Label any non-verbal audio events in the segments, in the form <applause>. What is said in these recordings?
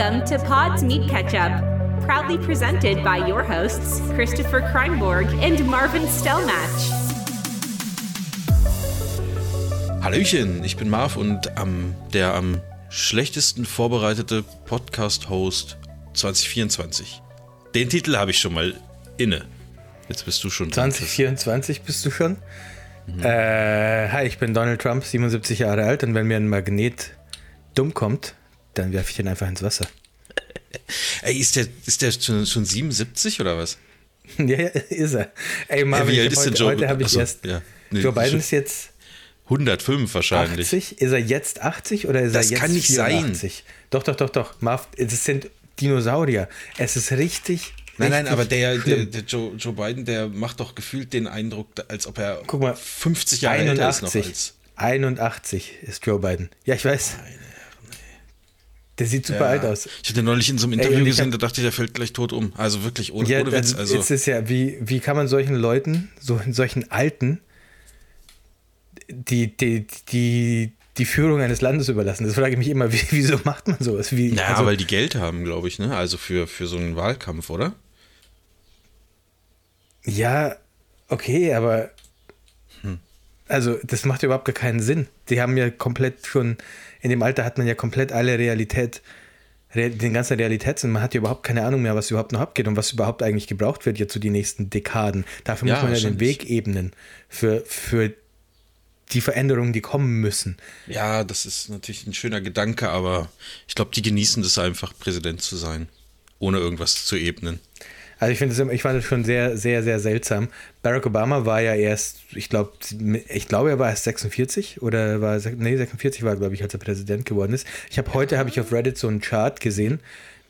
Welcome to Pod's Meat Ketchup, proudly presented by your hosts, Christopher Kreinborg and Marvin Stellmatch. Hallöchen, ich bin Marv und am, der am schlechtesten vorbereitete Podcast-Host 2024. Den Titel habe ich schon mal inne. Jetzt bist du schon. 2024 bist du schon? Mhm. Äh, hi, ich bin Donald Trump, 77 Jahre alt und wenn mir ein Magnet dumm kommt, dann werfe ich den einfach ins Wasser. <laughs> Ey, ist der, ist der schon, schon 77 oder was? <laughs> ja, ja, ist er. Ey, Marvin, ja, wie alt ist heute, Joe? Heute habe ich Achso, erst. Ja. Nee, Joe Biden ist jetzt 105 wahrscheinlich. 80? Ist er jetzt 80 oder ist das er jetzt kann nicht 84? sein. Doch, doch, doch, doch. Marv, das sind Dinosaurier. Es ist richtig. Nein, nein, aber der, der, der Joe, Joe, Biden, der macht doch gefühlt den Eindruck, als ob er Guck mal, 50 Jahre 81, älter ist noch als. 81 ist Joe Biden. Ja, ich weiß. Nein. Der sieht super ja. alt aus. Ich hatte neulich in so einem Interview Ey, gesehen, da dachte ich, der fällt gleich tot um. Also wirklich ohne, ja, ohne Witz. Also. Es ist ja, wie, wie kann man solchen Leuten, so solchen Alten, die, die, die, die Führung eines Landes überlassen? Das frage ich mich immer, wie, <laughs> wieso macht man sowas? Wie, naja, also, weil die Geld haben, glaube ich, ne? Also für, für so einen Wahlkampf, oder? Ja, okay, aber hm. also das macht überhaupt gar keinen Sinn. Die haben ja komplett schon in dem Alter hat man ja komplett alle Realität, den ganzen Realitätssinn. Man hat ja überhaupt keine Ahnung mehr, was überhaupt noch abgeht und was überhaupt eigentlich gebraucht wird jetzt zu so die nächsten Dekaden. Dafür ja, muss man ja den Weg ebnen für, für die Veränderungen, die kommen müssen. Ja, das ist natürlich ein schöner Gedanke, aber ich glaube, die genießen das einfach, Präsident zu sein, ohne irgendwas zu ebnen. Also ich finde ich fand das schon sehr, sehr, sehr seltsam. Barack Obama war ja erst, ich glaube, ich glaube, er war erst 46 oder war, nee, 46 war, glaube ich, als er Präsident geworden ist. Ich habe heute, habe ich auf Reddit so einen Chart gesehen,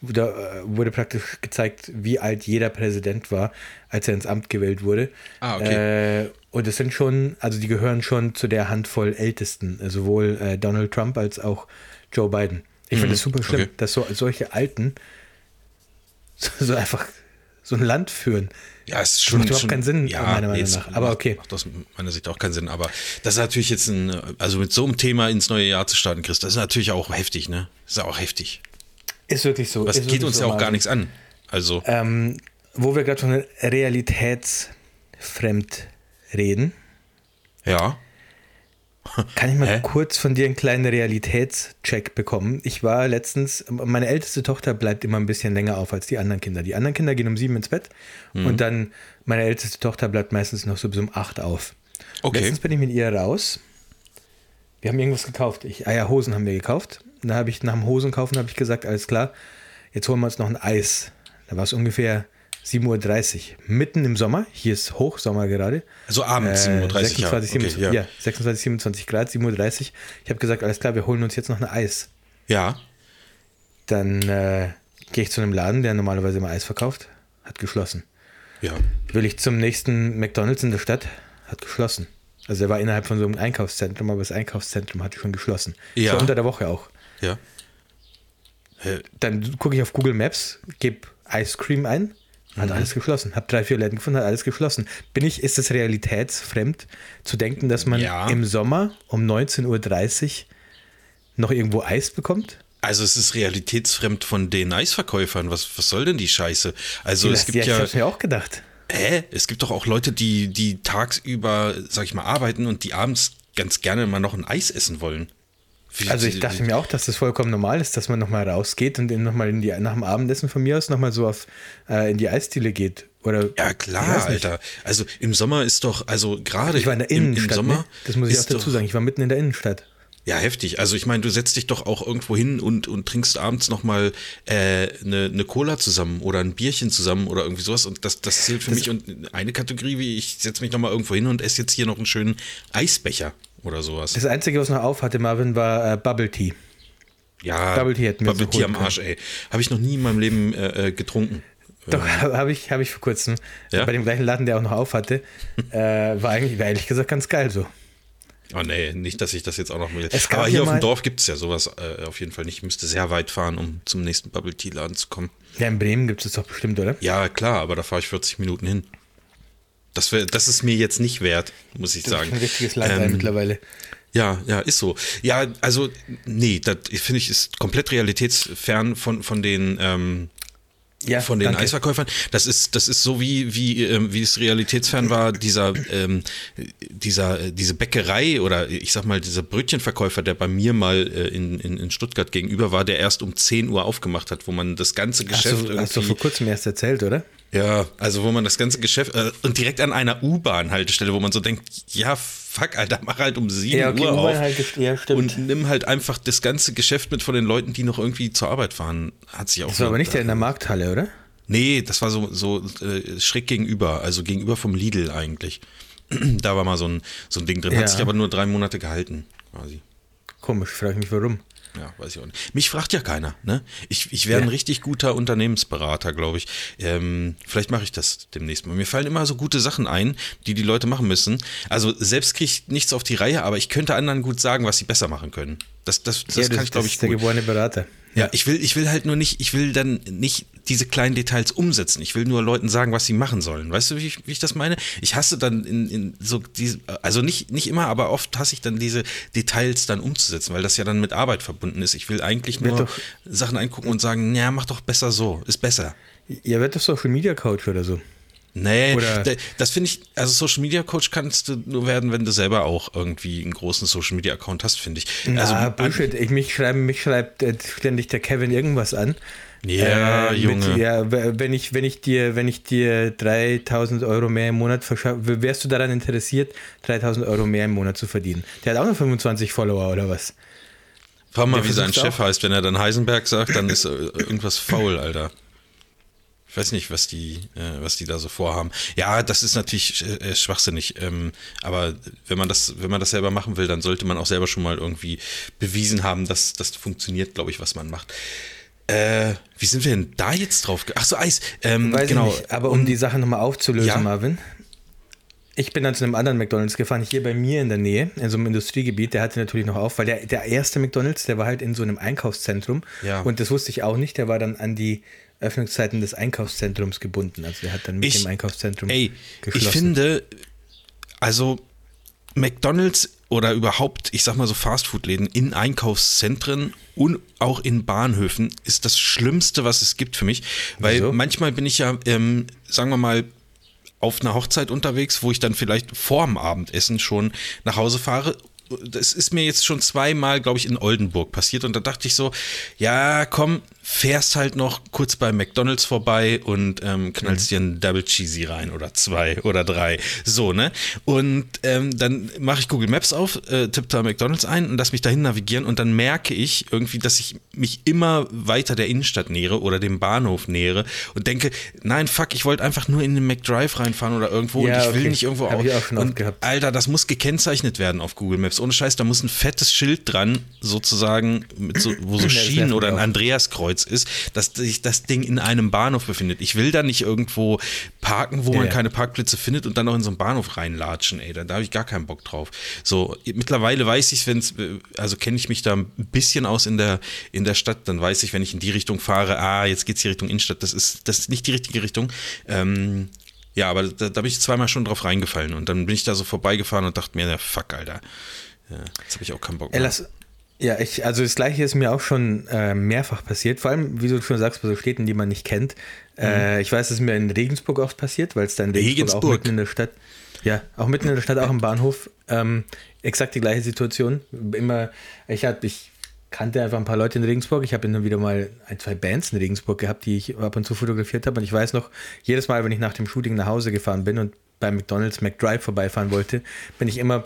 da äh, wurde praktisch gezeigt, wie alt jeder Präsident war, als er ins Amt gewählt wurde. Ah, okay. Äh, und es sind schon, also die gehören schon zu der Handvoll Ältesten, sowohl äh, Donald Trump als auch Joe Biden. Ich mhm. finde es super schlimm, okay. dass so, solche Alten so einfach so ein Land führen. Ja, es ist schon. Macht überhaupt keinen Sinn, ja, meiner Meinung nach. Aber okay. Macht aus meiner Sicht auch keinen Sinn. Aber das ist natürlich jetzt ein, also mit so einem Thema ins neue Jahr zu starten, Chris, das ist natürlich auch heftig, ne? Das ist auch heftig. Ist wirklich so. Das geht uns so ja auch gar nichts an. Also. Ähm, wo wir gerade von realitätsfremd reden. Ja. <laughs> Kann ich mal Hä? kurz von dir einen kleinen Realitätscheck bekommen? Ich war letztens, meine älteste Tochter bleibt immer ein bisschen länger auf als die anderen Kinder. Die anderen Kinder gehen um sieben ins Bett mhm. und dann meine älteste Tochter bleibt meistens noch so bis um acht auf. Okay. Letztens bin ich mit ihr raus. Wir haben irgendwas gekauft. Ich, ah ja, Hosen haben wir gekauft. Da habe ich nach dem Hosenkaufen habe ich gesagt, alles klar, jetzt holen wir uns noch ein Eis. Da war es ungefähr 7.30 Uhr, mitten im Sommer. Hier ist Hochsommer gerade. Also abends äh, 7.30 Uhr. 26, ja. 27, okay, ja. ja. 26, 27 Grad, 7.30 Uhr. Ich habe gesagt, alles klar, wir holen uns jetzt noch ein Eis. Ja. Dann äh, gehe ich zu einem Laden, der normalerweise immer Eis verkauft. Hat geschlossen. Ja. Will ich zum nächsten McDonalds in der Stadt? Hat geschlossen. Also er war innerhalb von so einem Einkaufszentrum, aber das Einkaufszentrum hatte schon geschlossen. Ja. So unter der Woche auch. Ja. Dann gucke ich auf Google Maps, gebe Ice Cream ein hat mhm. alles geschlossen. Hab drei, vier Läden gefunden, hat alles geschlossen. Bin ich, ist es realitätsfremd zu denken, dass man ja. im Sommer um 19.30 Uhr noch irgendwo Eis bekommt? Also es ist realitätsfremd von den Eisverkäufern. Was, was soll denn die Scheiße? Also die es gibt ja. Ich hab's mir auch gedacht. Hä? Es gibt doch auch Leute, die, die tagsüber, sag ich mal, arbeiten und die abends ganz gerne mal noch ein Eis essen wollen. Also ich dachte mir auch, dass das vollkommen normal ist, dass man nochmal rausgeht und nochmal in die, nach dem Abendessen von mir aus nochmal so auf, äh, in die Eisdiele geht. Oder, ja, klar, Alter. Also im Sommer ist doch, also gerade Ich war in der Innenstadt, im, im Sommer. Ne? Das muss ich auch dazu sagen. Ich war mitten in der Innenstadt. Ja, heftig. Also ich meine, du setzt dich doch auch irgendwo hin und, und trinkst abends nochmal äh, eine, eine Cola zusammen oder ein Bierchen zusammen oder irgendwie sowas. Und das, das zählt für das mich und eine Kategorie, wie ich setze mich nochmal irgendwo hin und esse jetzt hier noch einen schönen Eisbecher oder sowas. Das Einzige, was noch auf hatte, Marvin, war äh, Bubble Tea. Ja, Bubble Tea, hätten wir Bubble Tea am Arsch, ey. Habe ich noch nie in meinem Leben äh, äh getrunken. Doch, <laughs> habe ich, hab ich vor kurzem. Ja? Bei dem gleichen Laden, der auch noch auf hatte. <laughs> äh, war eigentlich, war ehrlich gesagt, ganz geil so. Oh nee, nicht, dass ich das jetzt auch noch will. Aber hier auf dem Dorf gibt es ja sowas äh, auf jeden Fall nicht. Ich müsste sehr weit fahren, um zum nächsten Bubble Tea Laden zu kommen. Ja, in Bremen gibt es das doch bestimmt, oder? Ja, klar, aber da fahre ich 40 Minuten hin. Das, wär, das ist mir jetzt nicht wert, muss ich das sagen. Das ist ein richtiges Land ähm, mittlerweile. Ja, ja, ist so. Ja, also, nee, das finde ich ist komplett realitätsfern von, von den, ähm, ja, von den danke. Eisverkäufern. Das ist, das ist so wie, wie, ähm, wie es realitätsfern war, dieser, ähm, dieser, äh, diese Bäckerei oder ich sag mal, dieser Brötchenverkäufer, der bei mir mal äh, in, in, in Stuttgart gegenüber war, der erst um 10 Uhr aufgemacht hat, wo man das ganze Geschäft. Hast du, hast du vor kurzem erst erzählt, oder? Ja, also wo man das ganze Geschäft äh, und direkt an einer U-Bahn-Haltestelle, wo man so denkt, ja, fuck, Alter, mach halt um 7 ja, okay, Uhr auf halt, ja, und nimm halt einfach das ganze Geschäft mit von den Leuten, die noch irgendwie zur Arbeit fahren. Hat sich auch. Das war aber nicht der in der Markthalle, oder? Nee, das war so, so äh, schräg gegenüber, also gegenüber vom Lidl eigentlich. da war mal so ein, so ein Ding drin, ja. hat sich aber nur drei Monate gehalten, quasi. Komisch, frage mich warum. Ja, weiß ich auch nicht. Mich fragt ja keiner. Ne? Ich, ich wäre ein richtig guter Unternehmensberater, glaube ich. Ähm, vielleicht mache ich das demnächst mal. Mir fallen immer so gute Sachen ein, die die Leute machen müssen. Also selbst kriege ich nichts auf die Reihe, aber ich könnte anderen gut sagen, was sie besser machen können. Das, das, das, ja, das kann ich, glaube ich, gut. der geborene Berater. Ja, ich will, ich will halt nur nicht, ich will dann nicht diese kleinen Details umsetzen. Ich will nur Leuten sagen, was sie machen sollen. Weißt du, wie ich, wie ich das meine? Ich hasse dann in, in so diese, also nicht, nicht immer, aber oft hasse ich dann diese Details dann umzusetzen, weil das ja dann mit Arbeit verbunden ist. Ich will eigentlich nur doch, Sachen eingucken und sagen, ja, mach doch besser so, ist besser. Ihr werdet doch Social Media Coach oder so. Nee, Oder das finde ich, also Social Media Coach kannst du nur werden, wenn du selber auch irgendwie einen großen Social Media Account hast, finde ich. Also, Na, Bullshit. Ich, mich, schreiben, mich schreibt äh, ständig der Kevin irgendwas an. Ja, äh, Junge. Mit, ja, wenn ich, wenn ich dir, wenn ich dir 3000 Euro mehr im Monat verschaffe, wärst du daran interessiert, 3000 Euro mehr im Monat zu verdienen? Der hat auch noch 25 Follower oder was? Frag mal, wie sein Chef auch. heißt. Wenn er dann Heisenberg sagt, dann ist irgendwas faul, Alter. Ich weiß nicht, was die, äh, was die da so vorhaben. Ja, das ist natürlich äh, schwachsinnig. Ähm, aber wenn man das, wenn man das selber machen will, dann sollte man auch selber schon mal irgendwie bewiesen haben, dass das funktioniert, glaube ich, was man macht. Äh, wie sind wir denn da jetzt drauf? Ach so, Eis. Ähm, Weiß genau. Nicht, aber um Und, die Sache nochmal aufzulösen, ja? Marvin. Ich bin dann zu einem anderen McDonalds gefahren, hier bei mir in der Nähe, in so einem Industriegebiet. Der hatte natürlich noch auf, weil der, der erste McDonalds, der war halt in so einem Einkaufszentrum. Ja. Und das wusste ich auch nicht. Der war dann an die Öffnungszeiten des Einkaufszentrums gebunden. Also der hat dann mit ich, dem Einkaufszentrum ey, geschlossen. Ich finde, also McDonalds oder überhaupt, ich sag mal so Fastfood-Läden in Einkaufszentren und auch in Bahnhöfen ist das Schlimmste, was es gibt für mich. Weil Wieso? manchmal bin ich ja, ähm, sagen wir mal, auf einer Hochzeit unterwegs, wo ich dann vielleicht vorm Abendessen schon nach Hause fahre das ist mir jetzt schon zweimal, glaube ich, in Oldenburg passiert und da dachte ich so, ja, komm, fährst halt noch kurz bei McDonalds vorbei und ähm, knallst mhm. dir einen Double Cheesy rein oder zwei <laughs> oder drei. So, ne? Und ähm, dann mache ich Google Maps auf, äh, tippe da McDonalds ein und lass mich dahin navigieren und dann merke ich irgendwie, dass ich mich immer weiter der Innenstadt nähere oder dem Bahnhof nähere und denke, nein, fuck, ich wollte einfach nur in den McDrive reinfahren oder irgendwo ja, und ich will nicht irgendwo Hab auch. Ich auch schon und, gehabt. Alter, das muss gekennzeichnet werden auf Google Maps. Ohne Scheiß, da muss ein fettes Schild dran, sozusagen, so, wo so <laughs> Schienen oder ein Andreaskreuz Kreuz ist, dass sich das Ding in einem Bahnhof befindet. Ich will da nicht irgendwo parken, wo man ja. keine Parkplätze findet und dann noch in so einen Bahnhof reinlatschen, ey. Da, da habe ich gar keinen Bock drauf. So, mittlerweile weiß ich, wenn es, also kenne ich mich da ein bisschen aus in der, in der Stadt, dann weiß ich, wenn ich in die Richtung fahre, ah, jetzt geht es hier Richtung Innenstadt, das ist, das ist nicht die richtige Richtung. Ähm, ja, aber da, da bin ich zweimal schon drauf reingefallen und dann bin ich da so vorbeigefahren und dachte mir, ja, fuck, Alter. Ja, jetzt habe ich auch keinen Bock mehr. Ey, lass, ja, ich, also das gleiche ist mir auch schon äh, mehrfach passiert, vor allem, wie du schon sagst, bei so Städten, die man nicht kennt. Äh, mhm. Äh, ich weiß, es ist mir in Regensburg oft passiert, weil es dann in Regensburg, auch mitten in der Stadt, ja, auch mitten in der Stadt, auch im Bahnhof, ähm, exakt die gleiche Situation. Immer, ich hatte, ich kannte einfach ein paar Leute in Regensburg. Ich habe immer wieder mal ein, zwei Bands in Regensburg gehabt, die ich ab und zu fotografiert habe. Und ich weiß noch, jedes Mal, wenn ich nach dem Shooting nach Hause gefahren bin und bei McDonalds McDrive vorbeifahren wollte, bin ich immer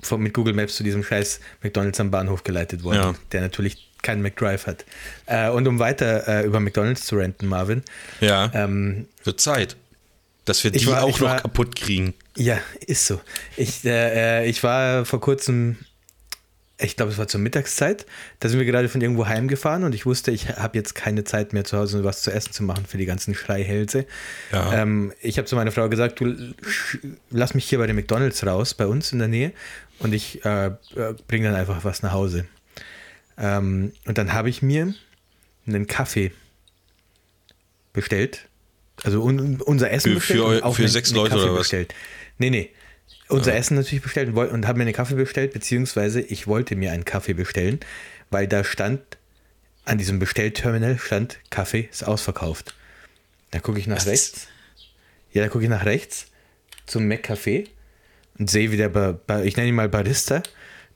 von, mit Google Maps zu diesem scheiß McDonalds am Bahnhof geleitet worden, ja. der natürlich keinen McDrive hat. Äh, und um weiter äh, über McDonalds zu renten, Marvin. Ja. Ähm, Wird Zeit, dass wir die war, auch noch war, kaputt kriegen. Ja, ist so. Ich, äh, äh ich war vor kurzem ich glaube, es war zur Mittagszeit. Da sind wir gerade von irgendwo heimgefahren und ich wusste, ich habe jetzt keine Zeit mehr zu Hause, was zu essen zu machen für die ganzen Schreihälse. Ja. Ähm, ich habe zu meiner Frau gesagt, du lass mich hier bei den McDonalds raus, bei uns in der Nähe, und ich äh, bringe dann einfach was nach Hause. Ähm, und dann habe ich mir einen Kaffee bestellt. Also un unser Essen für, bestellt. Für, für sechs Leute oder was? Bestellt. Nee, nee. Unser Essen natürlich bestellt und, und habe mir einen Kaffee bestellt, beziehungsweise ich wollte mir einen Kaffee bestellen, weil da stand, an diesem Bestellterminal stand, Kaffee ist ausverkauft. Da gucke ich nach Was rechts. Ja, da gucke ich nach rechts zum McCafé und sehe, wie der, Ba- ich nenne ihn mal Barista,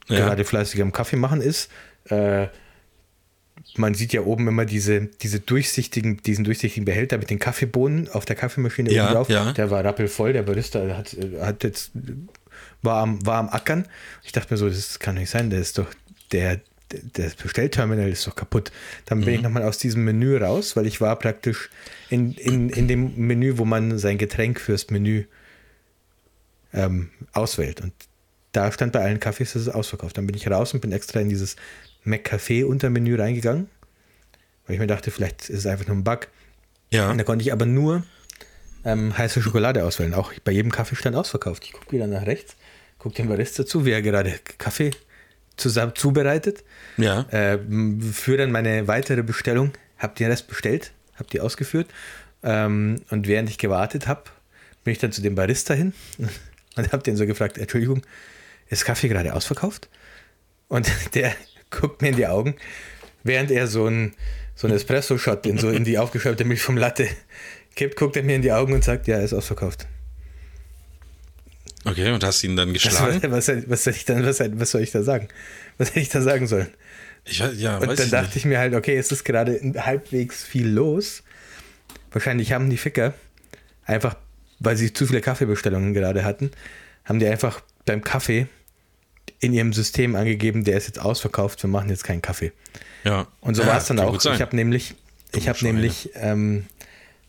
Ja. gerade fleißig am Kaffee machen ist. Äh, man sieht ja oben immer diese, diese durchsichtigen, diesen durchsichtigen Behälter mit den Kaffeebohnen auf der Kaffeemaschine Ja, oben drauf. ja. Der war rappelvoll, der Barista hat, hat jetzt, war am, war am Ackern. Ich dachte mir so, das kann nicht sein, der ist doch, der, das Bestellterminal ist doch kaputt. Dann bin ich nochmal aus diesem Menü raus, weil ich war praktisch in, in, in dem Menü, wo man sein Getränk fürs Menü ähm, auswählt. Und da stand bei allen Kaffees, das ist ausverkauft. Dann bin ich raus und bin extra in dieses McCafé Untermenü reingegangen, weil ich mir dachte, vielleicht ist es einfach nur ein Bug. Ja. Und da konnte ich aber nur ähm, heiße Schokolade auswählen. Auch bei jedem Kaffee stand ausverkauft. Ich gucke wieder nach rechts, gucke dem Barista zu, wie er gerade Kaffee zusammen zubereitet. Ja. Ähm, für dann meine weitere Bestellung, habe den Rest bestellt, habe die ausgeführt. Ähm, und während ich gewartet habe, bin ich dann zu dem Barista hin <laughs> und habe den so gefragt: Entschuldigung, ist Kaffee gerade ausverkauft? Und <laughs> der guckt mir in die Augen, während er so ein, so ein Espresso-Shot in, so in die aufgeschäumte Milch vom Latte kippt, guckt er mir in die Augen und sagt: Ja, er ist ausverkauft. Okay, und hast ihn dann Was, geschlagen? was, was, soll ich dann, was, was soll ich da sagen? Was hätte ich da sagen sollen? Ich ja, Und dann ich dachte nicht. ich mir halt, okay, es ist gerade halbwegs viel los. Wahrscheinlich haben die Ficker einfach, weil sie zu viele Kaffeebestellungen gerade hatten, haben die einfach beim Kaffee in ihrem System angegeben, der ist jetzt ausverkauft, wir machen jetzt keinen Kaffee. Ja. Und so war es dann auch. Ich habe nämlich, ich habe nämlich ähm,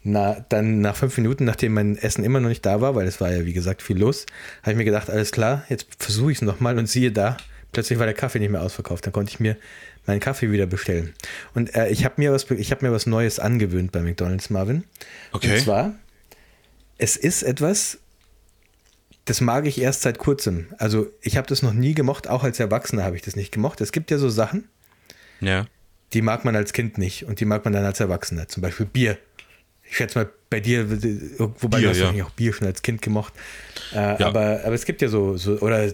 na, dann nach fünf Minuten, nachdem mein Essen immer noch nicht da war, weil es war ja wie gesagt viel los, habe ich mir gedacht, alles klar, jetzt versuche ich es nochmal und siehe da, plötzlich war der Kaffee nicht mehr ausverkauft. Dann konnte ich mir meinen Kaffee wieder bestellen. Und äh, ich habe mir was, ich habe mir was Neues angewöhnt bei McDonald's, Marvin. Okay. Und zwar, es ist etwas, das mag ich erst seit kurzem. Also ich habe das noch nie gemocht, auch als Erwachsener habe ich das nicht gemocht. Es gibt ja so Sachen, Ja. die mag man als Kind nicht und die mag man dann als Erwachsener. Zum Beispiel Bier. Ich schätze mal, bei dir, wobei Bier, du hast ja. auch Bier schon als Kind gemocht. Äh, aber, aber es gibt ja so, so, oder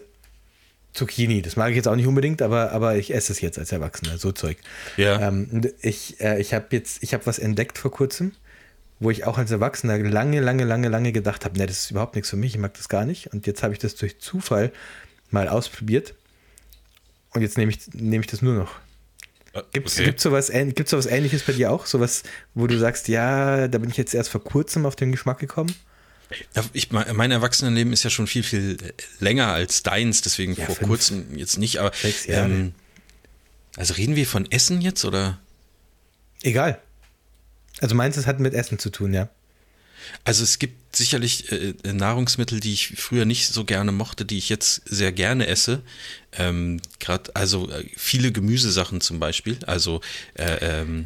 Zucchini, das mag ich jetzt auch nicht unbedingt, aber, aber ich esse es jetzt als Erwachsener, so Zeug. Ja. Ähm, ich äh, ich habe jetzt, ich habe was entdeckt vor kurzem, wo ich auch als Erwachsener lange, lange, lange, lange gedacht habe, ne, das ist überhaupt nichts für mich, ich mag das gar nicht. Und jetzt habe ich das durch Zufall mal ausprobiert. Und jetzt nehme ich, nehme ich das nur noch. Gibt es okay. sowas, ähn- gibt's sowas ähnliches bei dir auch? Sowas, wo du sagst, ja, da bin ich jetzt erst vor kurzem auf den Geschmack gekommen? Ich, mein Erwachsenenleben ist ja schon viel, viel länger als deins, deswegen Ja, vor fünf, kurzem jetzt nicht, aber sechs Jahre. ähm, also reden wir von Essen jetzt oder? Egal. Also meins, es hat mit Essen zu tun, ja. Also es gibt sicherlich äh, Nahrungsmittel, die ich früher nicht so gerne mochte, die ich jetzt sehr gerne esse. Ähm, Gerade also äh, viele Gemüsesachen zum Beispiel, also äh, ähm,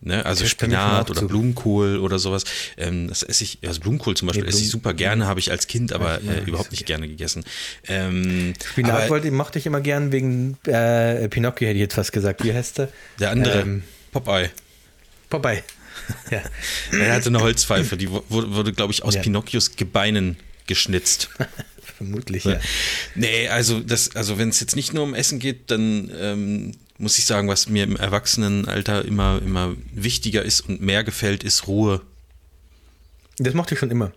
ne, also Spinat oder zu. Blumenkohl oder sowas. Ähm, das esse ich, also Blumenkohl zum Beispiel Nee, esse ich super gerne, habe ich als Kind aber immer äh, überhaupt nicht gerne gegessen. Ähm, Spinat aber wollte, mochte ich immer gern wegen äh, Pinocchio, hätte ich jetzt fast gesagt. Wie heißt der? der andere, Ähm, Popeye. Popeye. <laughs> ja. Er hatte eine Holzpfeife, die wu- wurde, wurde glaube ich, aus Ja. Pinocchios Gebeinen geschnitzt. <laughs> Vermutlich, ja. Nee, also das, also wenn es jetzt nicht nur um Essen geht, dann ähm, muss ich sagen, was mir im Erwachsenenalter immer, immer wichtiger ist und mehr gefällt, ist Ruhe. Das mochte ich schon immer.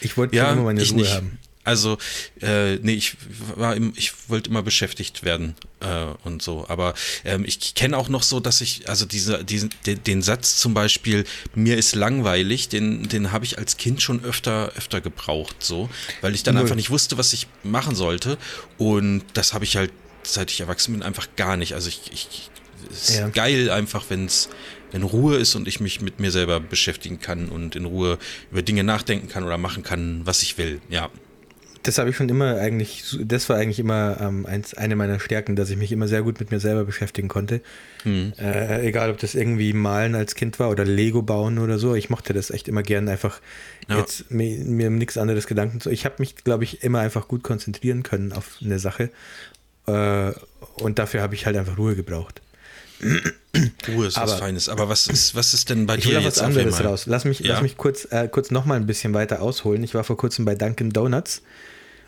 Ich wollte Ja, immer meine Ruhe nicht. haben. Also, äh, nee, ich war im, ich wollte immer beschäftigt werden äh, und so. Aber ähm, ich kenne auch noch so, dass ich, also diese, diesen, den, den Satz zum Beispiel, mir ist langweilig, den, den habe ich als Kind schon öfter, öfter gebraucht, so, weil ich dann Null. einfach nicht wusste, was ich machen sollte. Und das habe ich halt, seit ich erwachsen bin, einfach gar nicht. Also ich, ich es ist Ja. geil einfach, wenn's wenn Ruhe ist und ich mich mit mir selber beschäftigen kann und in Ruhe über Dinge nachdenken kann oder machen kann, was ich will. Ja. Das habe ich schon immer eigentlich, das war eigentlich immer ähm, eins, eine meiner Stärken, dass ich mich immer sehr gut mit mir selber beschäftigen konnte. Mhm. Äh, egal, ob das irgendwie Malen als Kind war oder Lego bauen oder so. Ich mochte das echt immer gern, einfach Ja. jetzt mir, mir um nichts anderes Gedanken zu. Ich habe mich, glaube ich, immer einfach gut konzentrieren können auf eine Sache. Äh, und dafür habe ich halt einfach Ruhe gebraucht. Ruhe ist was Aber- Feines. Aber was ist, was ist denn bei Ich dir will jetzt was anderes raus. Lass mich, Ja. lass mich kurz, äh, kurz noch mal ein bisschen weiter ausholen. Ich war vor kurzem bei Dunkin' Donuts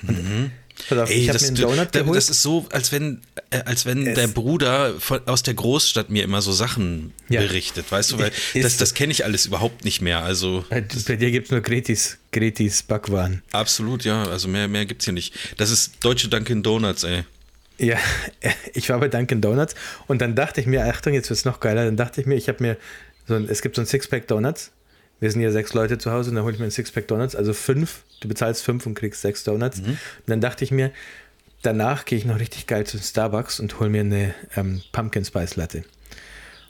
Mhm. Auf, Ey, das, das, ist so, als wenn, äh, als wenn es der Bruder von, aus der Großstadt mir immer so Sachen ja. berichtet, weißt du, weil das, das kenne ich alles überhaupt nicht mehr. Also, Bei dir gibt es nur Gretis, Gretis Backwaren. Absolut, ja, also mehr, mehr gibt es hier nicht. Das ist deutsche Dunkin' Donuts, ey. Ja, <laughs> ich war bei Dunkin' Donuts und dann dachte ich mir, Achtung, jetzt wird es noch geiler, dann dachte ich mir, ich habe mir so ein, es gibt so ein Sixpack Donuts wir sind ja sechs Leute zu Hause und dann hole ich mir ein Sixpack Donuts, also fünf, du bezahlst fünf und kriegst sechs Donuts. Mhm. Und dann dachte ich mir, danach gehe ich noch richtig geil zu Starbucks und hole mir eine ähm, Pumpkin Spice Latte.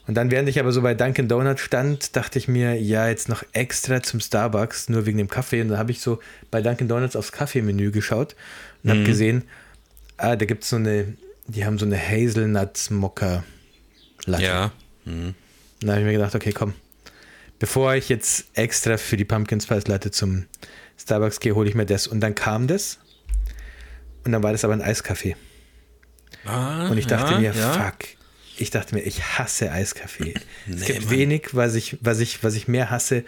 Und dann, während ich aber so bei Dunkin' Donuts stand, dachte ich mir, ja, jetzt noch extra zum Starbucks, nur wegen dem Kaffee. Und dann habe ich so bei Dunkin' Donuts aufs Kaffeemenü geschaut und mhm. habe gesehen, ah, da gibt es so eine, die haben so eine Hazelnuts-Mokka-Latte. Ja. Mhm. Dann habe ich mir gedacht, okay, komm, bevor ich jetzt extra für die Pumpkin Spice Latte zum Starbucks gehe, hole ich mir das. Und dann kam das. Und dann war das aber ein Eiskaffee. Ah, und ich dachte ja, mir, ja. fuck. Ich dachte mir, ich hasse Eiskaffee. Nee, es gibt Mann. wenig, was ich, was, ich, was ich mehr hasse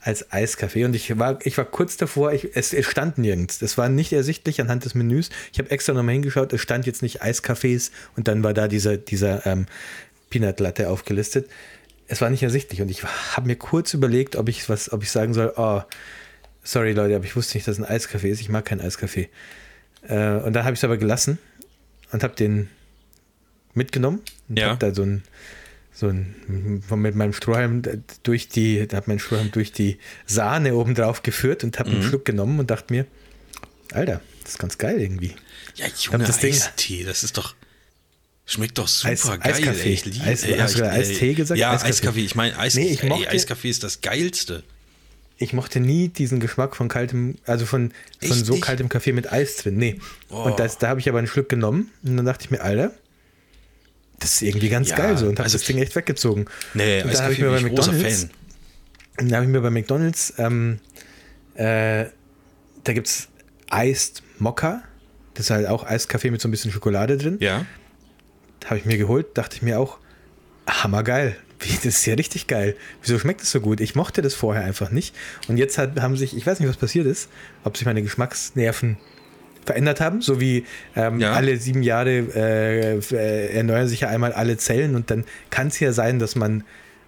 als Eiskaffee. Und ich war, ich war kurz davor, ich, es, es stand nirgends. Das war nicht ersichtlich anhand des Menüs. Ich habe extra nochmal hingeschaut, es stand jetzt nicht Eiskaffees und dann war da dieser, dieser ähm, Peanut Latte aufgelistet es war nicht ersichtlich und ich habe mir kurz überlegt, ob ich was, ob ich sagen soll, oh, sorry Leute, aber ich wusste nicht, dass ein Eiskaffee ist. Ich mag keinen Eiskaffee. Äh, und dann habe ich es aber gelassen und habe den mitgenommen und ja. habe da so ein so ein, mit meinem Strohhalm durch die, habe meinen Strohhalm durch die Sahne oben drauf geführt und habe mhm. einen Schluck genommen und dachte mir, Alter, das ist ganz geil irgendwie. Ja, Junge, das Eistee, das ist doch. Schmeckt doch super Eis, geil. Eiskaffee. Ich liebe, Eis, ey, hast du Eistee gesagt? Ja, Eiskaffee. Eiskaffee. Ich meine, Eis, nee, ich mochte, Eiskaffee ist das geilste. Ich mochte nie diesen Geschmack von kaltem, also von, von so nicht? kaltem Kaffee mit Eis drin. Nee. Oh. Und das, da habe ich aber einen Schluck genommen und dann dachte ich mir, Alter, das ist irgendwie ganz ja, geil so und habe also, das Ding echt weggezogen. Nee, und da habe ich mir bei McDonalds, da habe ich mir bei McDonalds, ähm, äh, da gibt es Iced Mokka. Das ist halt auch Eiskaffee mit so ein bisschen Schokolade drin. Ja. Habe ich mir geholt, dachte ich mir auch, hammergeil. <laughs> Das ist ja richtig geil. Wieso schmeckt es so gut? Ich mochte das vorher einfach nicht. Und jetzt hat, haben sich, ich weiß nicht, was passiert ist, ob sich meine Geschmacksnerven verändert haben, so wie ähm, ja. alle sieben Jahre äh, äh, erneuern sich ja einmal alle Zellen und dann kann es ja sein, dass man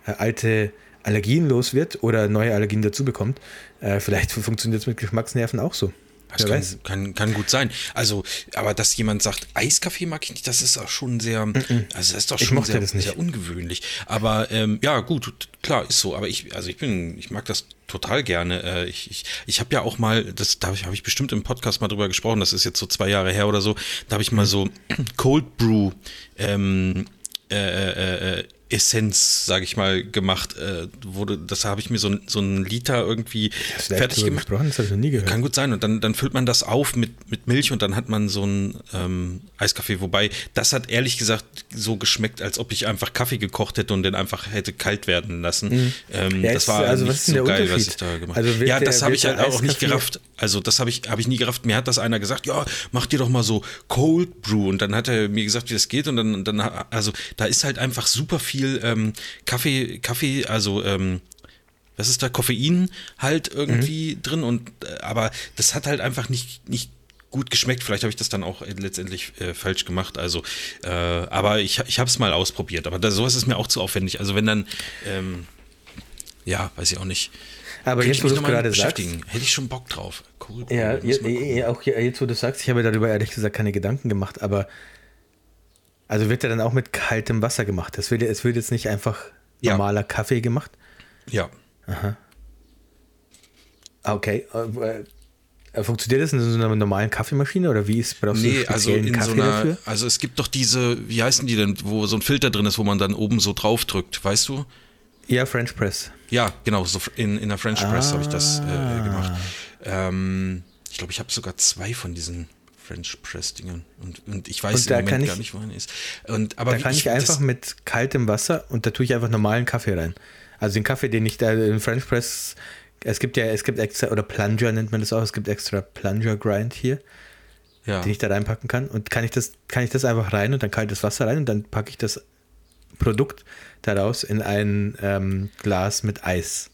äh, alte Allergien los wird oder neue Allergien dazu bekommt. Äh, vielleicht <laughs> funktioniert es mit Geschmacksnerven auch so. Das kann, kann, kann, gut sein. Also, aber dass jemand sagt, Eiskaffee mag ich nicht, das ist auch schon sehr, also das ist doch schon sehr, sehr, ungewöhnlich. Aber ähm, ja, gut, klar, ist so. Aber ich, also ich bin, ich mag das total gerne. Äh, ich ich, ich habe ja auch mal, das da habe ich bestimmt im Podcast mal drüber gesprochen, das ist jetzt so zwei Jahre her oder so, da habe ich mal mhm. so <clears throat> Cold Brew ähm, äh, äh, äh Essenz, sage ich mal, gemacht. Äh, wurde, das habe ich mir so, so einen Liter irgendwie fertig gemacht. Das ich noch nie gehört. Kann gut sein. Und dann, dann füllt man das auf mit, mit Milch und dann hat man so einen ähm, Eiskaffee. Wobei, das hat ehrlich gesagt so geschmeckt, als ob ich einfach Kaffee gekocht hätte und den einfach hätte kalt werden lassen. Mhm. Ähm, ja, das war also nicht so geil, was ich da gemacht habe. Also ja, das habe ich halt auch nicht gerafft. Also das habe ich, hab ich nie gerafft. Mir hat das einer gesagt, ja, mach dir doch mal so Cold Brew. Und dann hat er mir gesagt, wie das geht. Und dann, dann also da ist halt einfach super viel viel ähm, Kaffee, Kaffee, also ähm, was ist da, Koffein halt irgendwie mhm. drin und äh, aber das hat halt einfach nicht, nicht gut geschmeckt. Vielleicht habe ich das dann auch letztendlich äh, falsch gemacht. Also, äh, aber ich, ich habe es mal ausprobiert. Aber da, sowas ist mir auch zu aufwendig. Also wenn dann, ähm, ja, weiß ich auch nicht. Aber jetzt, wo du gerade sagst, hätte ich schon Bock drauf. Cool. Ja, jetzt, auch jetzt, wo du sagst, ich habe darüber ehrlich gesagt keine Gedanken gemacht, aber also wird er dann auch mit kaltem Wasser gemacht. Das wird, es wird jetzt nicht einfach ja. normaler Kaffee gemacht. Ja. Aha. Ah, okay. Äh, äh, funktioniert das in so einer normalen Kaffeemaschine oder wie ist brauchst nee, also in Kaffee so einer, dafür? Also es gibt doch diese, wie heißen die denn, wo so ein Filter drin ist, wo man dann oben so drauf drückt, weißt du? Ja, French Press. Ja, genau, so in, in der French Press ah. habe ich das äh, gemacht. Ähm, ich glaube, ich habe sogar zwei von diesen French Press Dingern. Und, und ich weiß und im Moment ich, gar nicht, wo er ist. Und, aber da kann ich, ich einfach mit kaltem Wasser und da tue ich einfach normalen Kaffee rein. Also den Kaffee, den ich da in French Press, es gibt ja, es gibt extra, oder Plunger nennt man das auch, es gibt extra Plunger Grind hier, ja. den ich da reinpacken kann. Und kann ich das, kann ich das einfach rein und dann kaltes Wasser rein und dann packe ich das Produkt daraus in ein ähm, Glas mit Eis.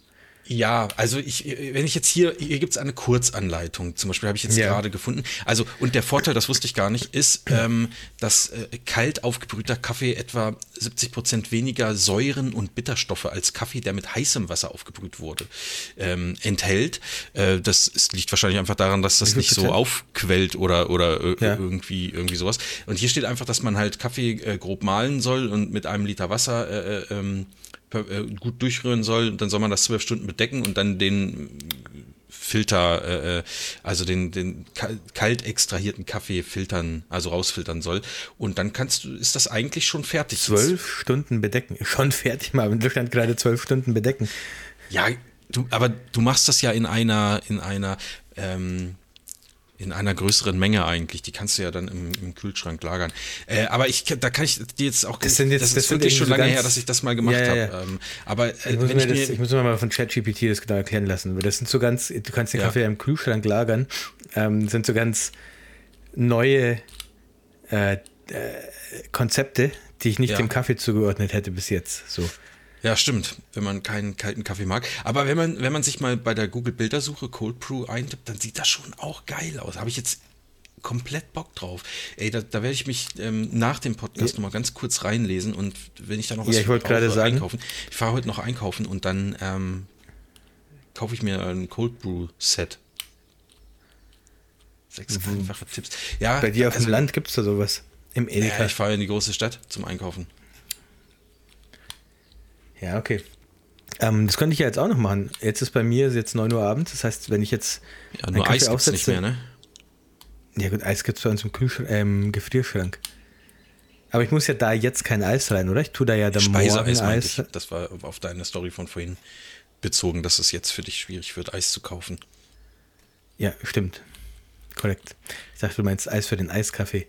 Ja, also ich, wenn ich jetzt hier, hier gibt es eine Kurzanleitung, zum Beispiel habe ich jetzt ja. gerade gefunden. Also, und der Vorteil, das wusste ich gar nicht, ist, <clears throat> ähm, dass äh, kalt aufgebrühter Kaffee etwa 70 Prozent weniger Säuren und Bitterstoffe als Kaffee, der mit heißem Wasser aufgebrüht wurde, ähm, enthält. Äh, das ist, liegt wahrscheinlich einfach daran, dass das nicht so aufquellt oder, oder äh, ja. irgendwie, irgendwie sowas. Und hier steht einfach, dass man halt Kaffee äh, grob mahlen soll und mit einem Liter Wasser äh, gut durchrühren soll, dann soll man das zwölf Stunden bedecken und dann den Filter, äh, äh also den, den kalt extrahierten Kaffee filtern, also rausfiltern soll. Und dann kannst du, ist das eigentlich schon fertig. Zwölf Stunden bedecken. <laughs> Schon fertig, mal. In Deutschland gerade zwölf Stunden bedecken. Ja, du, aber du machst das ja in einer, in einer, ähm, in einer größeren Menge eigentlich. Die kannst du ja dann im, im Kühlschrank lagern. Äh, aber ich, da kann ich dir jetzt auch. Das, sind jetzt, das, das ist wirklich schon lange her, dass ich das mal gemacht ja, ja, ja. habe. Ähm, aber äh, ich, muss mir das, ich muss mir mal von ChatGPT das genau erklären lassen. Das sind so ganz, du kannst den Kaffee im Kühlschrank lagern. Ähm, sind so ganz neue äh, äh, Konzepte, die ich nicht dem Kaffee zugeordnet hätte bis jetzt. So. Ja, stimmt, wenn man keinen kalten Kaffee mag. Aber wenn man, wenn man sich mal bei der Google-Bildersuche Cold Brew eintippt, dann sieht das schon auch geil aus. Habe ich jetzt komplett Bock drauf. Ey, da, da werde ich mich ähm, nach dem Podcast ja. nochmal ganz kurz reinlesen und wenn ich da noch was ja, ich wollte gerade sagen, einkaufen. Ich fahre heute noch einkaufen und dann ähm, kaufe ich mir ein Cold Brew Set. Sechs mhm. einfache Tipps. Ja, Bei dir auf also, dem Land gibt es da sowas? Im Edeka? Ja, ich fahre in die große Stadt zum Einkaufen. Ja, okay. Ähm, das könnte ich ja jetzt auch noch machen. Jetzt ist bei mir jetzt 9 Uhr abends. Das heißt, wenn ich jetzt. Ja, nur Eis gibt's nicht mehr, ne? Ja, gut, Eis gibt es bei uns im Kühlschrank, ähm, Gefrierschrank. Aber ich muss ja da jetzt kein Eis rein, oder? Ich tue da ja dann Speiseeis morgen Eis. Ich. Das war auf deine Story von vorhin bezogen, dass es jetzt für dich schwierig wird, Eis zu kaufen. Ja, stimmt. Korrekt. Ich dachte, du meinst Eis für den Eiskaffee.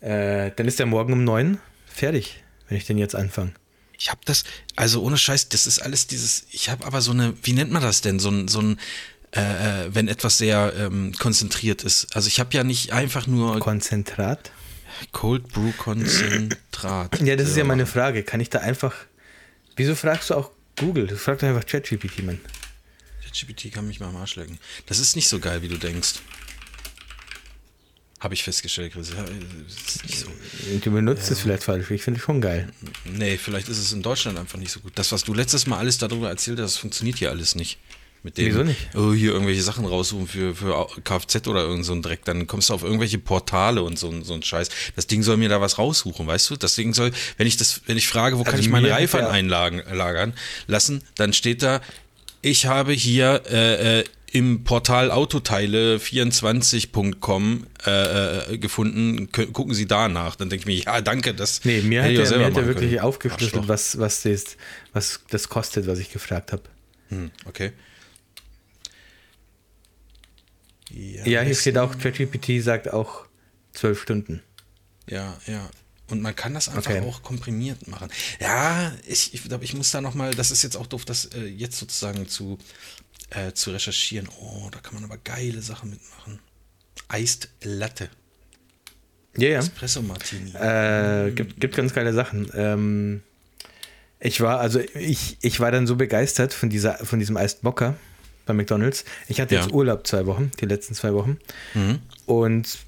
Äh, dann ist der morgen um 9 fertig, wenn ich den jetzt anfange. Ich habe das, also ohne Scheiß, das ist alles dieses, ich habe aber so eine, wie nennt man das denn, so ein, so ein äh, äh, wenn etwas sehr ähm, konzentriert ist. Also ich habe ja nicht einfach nur Konzentrat? Cold Brew Konzentrat. ja, das ist ja meine Frage. Kann ich da einfach, wieso fragst du auch Google? Du fragst einfach ChatGPT, Mann. ChatGPT kann mich mal am Arsch lecken. Das ist nicht so geil, wie du denkst. Habe ich festgestellt, Chris. Ja, so. Du benutzt es vielleicht falsch. Ich finde es schon geil. Nee, vielleicht ist es in Deutschland einfach nicht so gut. Das, was du letztes Mal alles darüber erzählt hast, funktioniert hier alles nicht. Mit dem, Wieso nicht? Oh, hier irgendwelche Sachen raussuchen für, für Kfz oder irgend so ein Dreck. Dann kommst du auf irgendwelche Portale und so, so ein Scheiß. Das Ding soll mir da was raussuchen, weißt du? Das Ding soll, wenn ich das, wenn ich frage, wo also kann ich meine Reifen ja. einlagern lassen, dann steht da, ich habe hier äh, äh im Portal autoteile24.com äh, äh, gefunden. gucken Sie danach. Dann denke ich mir, ja, danke, das. Nee, mir hat er, mir hat er wirklich aufgeschlüsselt, was, was, das, was das kostet, was ich gefragt habe. Hm, okay. Ja, ja hier steht auch, ChatGPT sagt auch zwölf Stunden. Ja, ja. Und man kann das einfach okay. auch komprimiert machen. Ja, ich, ich glaube, ich muss da nochmal, das ist jetzt auch doof, das äh, jetzt sozusagen zu äh, zu recherchieren. Oh, da kann man aber geile Sachen mitmachen. Eist Latte. Ja, ja. Espresso Martini. Äh, gibt, gibt ganz geile Sachen. Ähm, ich war, also ich, ich war dann so begeistert von, dieser, von diesem Eist Bocker bei McDonalds. Ich hatte ja. jetzt Urlaub zwei Wochen, die letzten zwei Wochen. Mhm. Und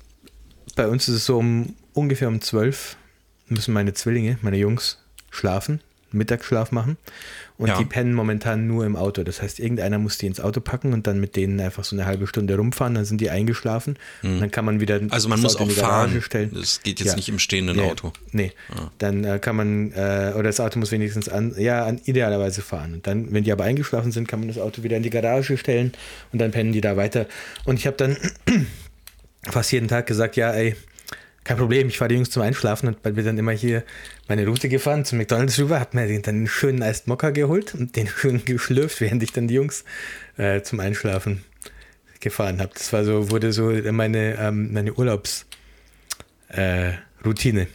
bei uns ist es so um ungefähr um zwölf müssen meine Zwillinge, meine Jungs, schlafen, Mittagsschlaf machen. Und ja. die pennen momentan nur im Auto. Das heißt, irgendeiner muss die ins Auto packen und dann mit denen einfach so eine halbe Stunde rumfahren. Dann sind die eingeschlafen. Mhm. Und dann kann man wieder. Also man muss Auto auch fahren. Stellen. Das geht jetzt ja. nicht im stehenden nee. Auto. Nee. Ah. Dann äh, kann man, äh, oder das Auto muss wenigstens an, ja, an, idealerweise fahren. Und dann, wenn die aber eingeschlafen sind, kann man das Auto wieder in die Garage stellen und dann pennen die da weiter. Und ich habe dann <clears throat> fast jeden Tag gesagt, ja, ey, kein Problem, ich fahre die Jungs zum Einschlafen und wir dann immer hier meine Route gefahren zum McDonalds rüber, hab mir dann einen schönen Iced Mocker geholt und den <laughs> schön geschlürft, während ich dann die Jungs äh, zum Einschlafen gefahren habe. Das war so, wurde so meine, ähm, meine Urlaubsroutine. Äh,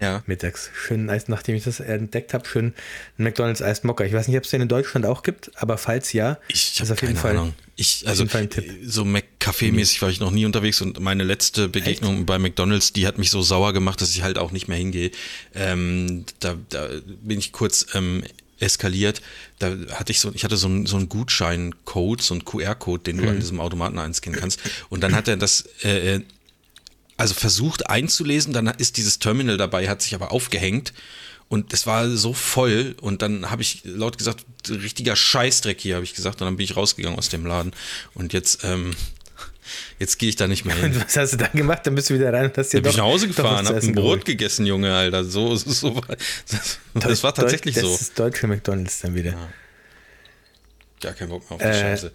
ja. Mittags. Schön Eis, nachdem ich das entdeckt habe, schön ein McDonalds Eis Mocker. Ich weiß nicht, ob es den in Deutschland auch gibt, aber falls ja, ich ist auf jeden Fall. Ahnung. Ich, also so McCafé-mäßig war ich noch nie unterwegs und meine letzte Begegnung Echt? bei McDonalds, die hat mich so sauer gemacht, dass ich halt auch nicht mehr hingehe. Ähm, da, da bin ich kurz ähm, eskaliert. Da hatte ich so, ich hatte so einen, so einen Gutscheincode, so einen QR-Code, den du an diesem Automaten einscannen kannst. Und dann hat er das, äh, äh, also versucht einzulesen, dann ist dieses Terminal dabei, hat sich aber aufgehängt. Und es war so voll und dann habe ich laut gesagt, richtiger Scheißdreck hier, habe ich gesagt. Und dann bin ich rausgegangen aus dem Laden. Und jetzt, ähm, jetzt gehe ich da nicht mehr <laughs> hin. Und was hast du dann gemacht? Dann bist du wieder rein und hast dir Dann bin doch, ich nach Hause gefahren, zu habe ein Brot geholt. gegessen, Junge, Alter. So, so, so das, das war Deut- tatsächlich das so. ist deutsche McDonalds dann wieder. Gar kein Bock mehr auf die Äh, Scheiße.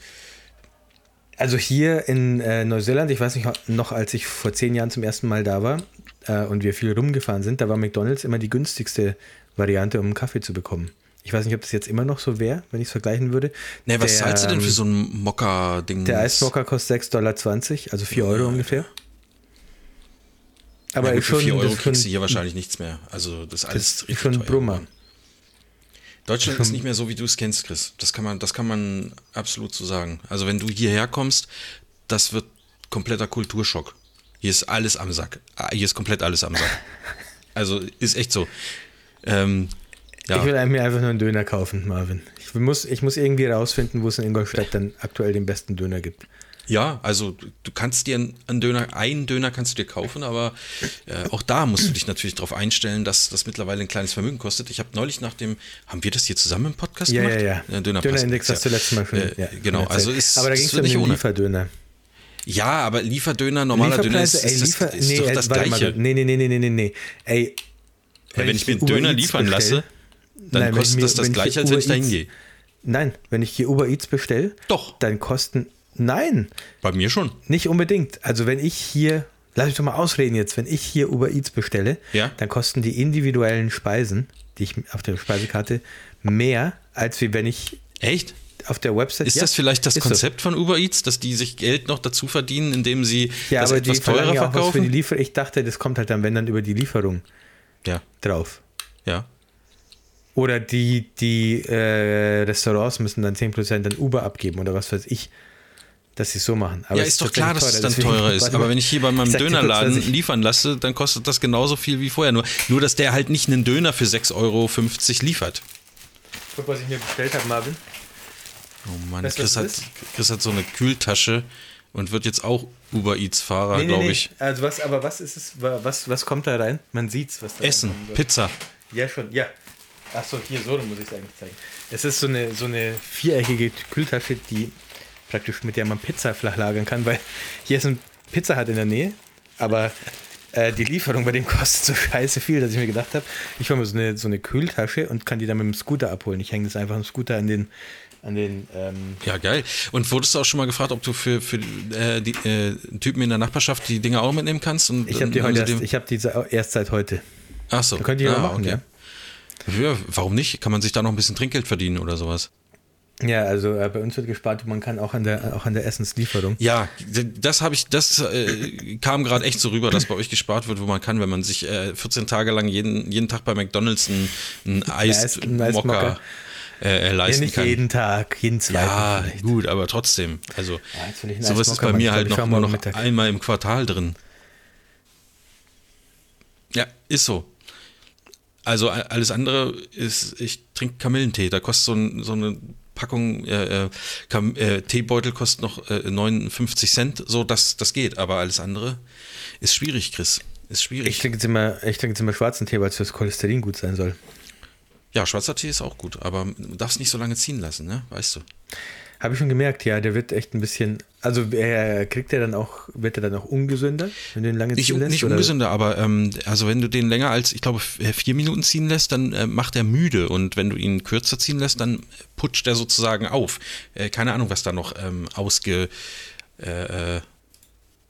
Also hier in äh, Neuseeland, ich weiß nicht noch, als ich vor zehn Jahren zum ersten Mal da war äh, und wir viel rumgefahren sind, da war McDonalds immer die günstigste Variante, um einen Kaffee zu bekommen. Ich weiß nicht, ob das jetzt immer noch so wäre, wenn ich es vergleichen würde. Nee, was der, zahlst du denn für ähm, so ein Mokka-Ding? Der Eismocker kostet 6,20 Dollar, also 4 Euro ungefähr. Aber ja, gut, ist für schon, 4 Euro kriegst du schon, hier wahrscheinlich nichts mehr. Also das ist alles das ist richtig schon teuer Brummer. Deutschland ist nicht mehr so, wie du es kennst, Chris. Das kann man, das kann man absolut so sagen. Also wenn du hierher kommst, das wird kompletter Kulturschock. Hier ist alles am Sack. Ah, Hier ist komplett alles am Sack. <laughs> Also ist echt so. Ähm, ja. Ich will mir einfach nur einen Döner kaufen, Marvin. Ich muss, ich muss irgendwie rausfinden, wo es in Ingolstadt dann aktuell den besten Döner gibt. Ja, also du kannst dir einen Döner, einen Döner kannst du dir kaufen, aber äh, auch da musst du dich natürlich darauf einstellen, dass das mittlerweile ein kleines Vermögen kostet. Ich habe neulich nach dem, haben wir das hier zusammen im Podcast Ja, gemacht? ja, ja. Döner Dönerindex hast du letztes Mal schon. Äh, ja, genau, also ist, Aber da ging es um nicht den ohne. Lieferdöner. Ja, aber Lieferdöner, normaler Döner ist, ey, ist, das, Liefer, ist nee, doch das Gleiche. mal, nee, nee, nee, nee, nee, nee. Ey, Ja, wenn ich mir einen Döner liefern bestell- lasse, dann Nein, kostet mir- das das Gleiche, als wenn ich da hingehe. Nein, wenn ich hier Uber Eats bestelle, Doch. dann kosten, nein, Bei mir schon. nicht unbedingt. Also wenn ich hier, lass mich doch mal ausreden jetzt, wenn ich hier Uber Eats bestelle, Ja. dann kosten die individuellen Speisen, die ich auf der Speisekarte, mehr, als wie wenn ich Echt? auf der Website. Ist Ja, das vielleicht das ist so. Konzept von Uber Eats, dass die sich Geld noch dazu verdienen, indem sie Ja, das aber die etwas teurer verlangen ja auch was für die verkaufen? Lieferung. Ich dachte, das kommt halt dann, wenn dann über die Lieferung Ja, drauf. ja. Oder die, die äh, Restaurants müssen dann 10% dann Uber abgeben oder was weiß ich, dass sie es so machen. Aber ja, ist doch klar, dass es dann deswegen- teurer <laughs> ist. Aber wenn ich hier bei meinem kurz, Dönerladen ich- liefern lasse, dann kostet das genauso viel wie vorher. Nur, nur dass der halt nicht einen Döner für 6,50 Euro liefert. Guck, was ich mir bestellt habe, Marvin. Oh Mann, Weißt Chris hat, Chris hat so eine Kühltasche und wird jetzt auch Uber Eats-Fahrer, glaube ich. Also was, aber was ist es, wa- was, was kommt da rein? Man sieht's, was da Essen. Pizza. Ja, schon, ja. Achso, hier, so muss ich es eigentlich zeigen. Es ist so eine, so eine viereckige Kühltasche, die praktisch mit der man Pizza flach lagern kann, weil hier ist ein Pizza Hut in der Nähe, aber äh, die Lieferung bei dem kostet so scheiße viel, dass ich mir gedacht habe, ich hole mir so eine, so eine Kühltasche und kann die dann mit dem Scooter abholen. Ich hänge das einfach im Scooter an den, an den ähm, Ja, geil. Und wurdest du auch schon mal gefragt, ob du für, für äh, die äh, Typen in der Nachbarschaft die Dinge auch mitnehmen kannst? Und ich dann habe die heute sie erst, ich habe diese erst seit heute. Ach so. Da könnt ihr ja ah, machen, okay. Ja, warum nicht? Kann man sich da noch ein bisschen Trinkgeld verdienen oder sowas? Ja, also äh, bei uns wird gespart und man kann auch an der, auch an der Essenslieferung. Ja, das habe ich, das äh, kam gerade echt so rüber, dass bei euch gespart wird, wo man kann, wenn man sich äh, 14 Tage lang jeden, jeden Tag bei McDonalds ein, ein Eis- Eismocker äh, äh, Ja, leisten nicht kann. jeden Tag, jeden zweiten ja, vielleicht. gut, aber trotzdem. Also Ja, sowas ist bei mir halt noch, noch Mittag. einmal im Quartal drin. Ja, ist so. Also alles andere ist, ich trinke Kamillentee. Da kostet so, ein, so eine Packung äh, äh, äh, Teebeutel kostet noch äh, 59 Cent. So, das, das geht. Aber alles andere ist schwierig, Chris. Ist Ich schwierig. trinke jetzt immer, ich trinke jetzt immer schwarzen Tee, weil es fürs Cholesterin gut sein soll. Ja, schwarzer Tee ist auch gut, aber du darfst nicht so lange ziehen lassen, ne? Weißt du. Habe ich schon gemerkt, ja, der wird echt ein bisschen, also er kriegt er dann auch, wird er dann auch ungesünder, wenn du ihn lange Nicht, ziehen lässt? nicht oder? ungesünder, aber ähm, also wenn du den länger als, ich glaube, äh, vier Minuten ziehen lässt, dann äh, macht er müde und wenn du ihn kürzer ziehen lässt, dann putscht er sozusagen auf. Äh, keine Ahnung, was da noch ähm, ausge, äh, äh,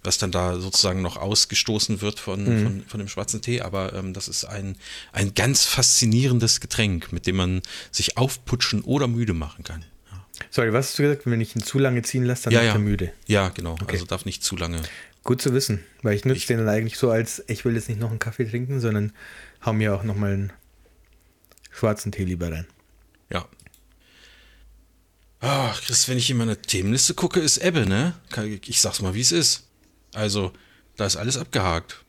was dann da sozusagen noch ausgestoßen wird von, Mhm. von, von dem schwarzen Tee, aber ähm, das ist ein, ein ganz faszinierendes Getränk, mit dem man sich aufputschen oder müde machen kann. Sorry, was hast du gesagt? Wenn ich ihn zu lange ziehen lasse, dann Ja, wird ja. er müde. Ja, genau. Also darf nicht zu lange. Gut zu wissen, weil ich nutze den dann eigentlich so als, ich will jetzt nicht noch einen Kaffee trinken, sondern hau mir auch nochmal einen schwarzen Tee lieber rein. Ja. Ach, Chris, wenn ich in meine Themenliste gucke, ist Ebbe, ne? Ich sag's mal, wie es ist. Also, da ist alles abgehakt.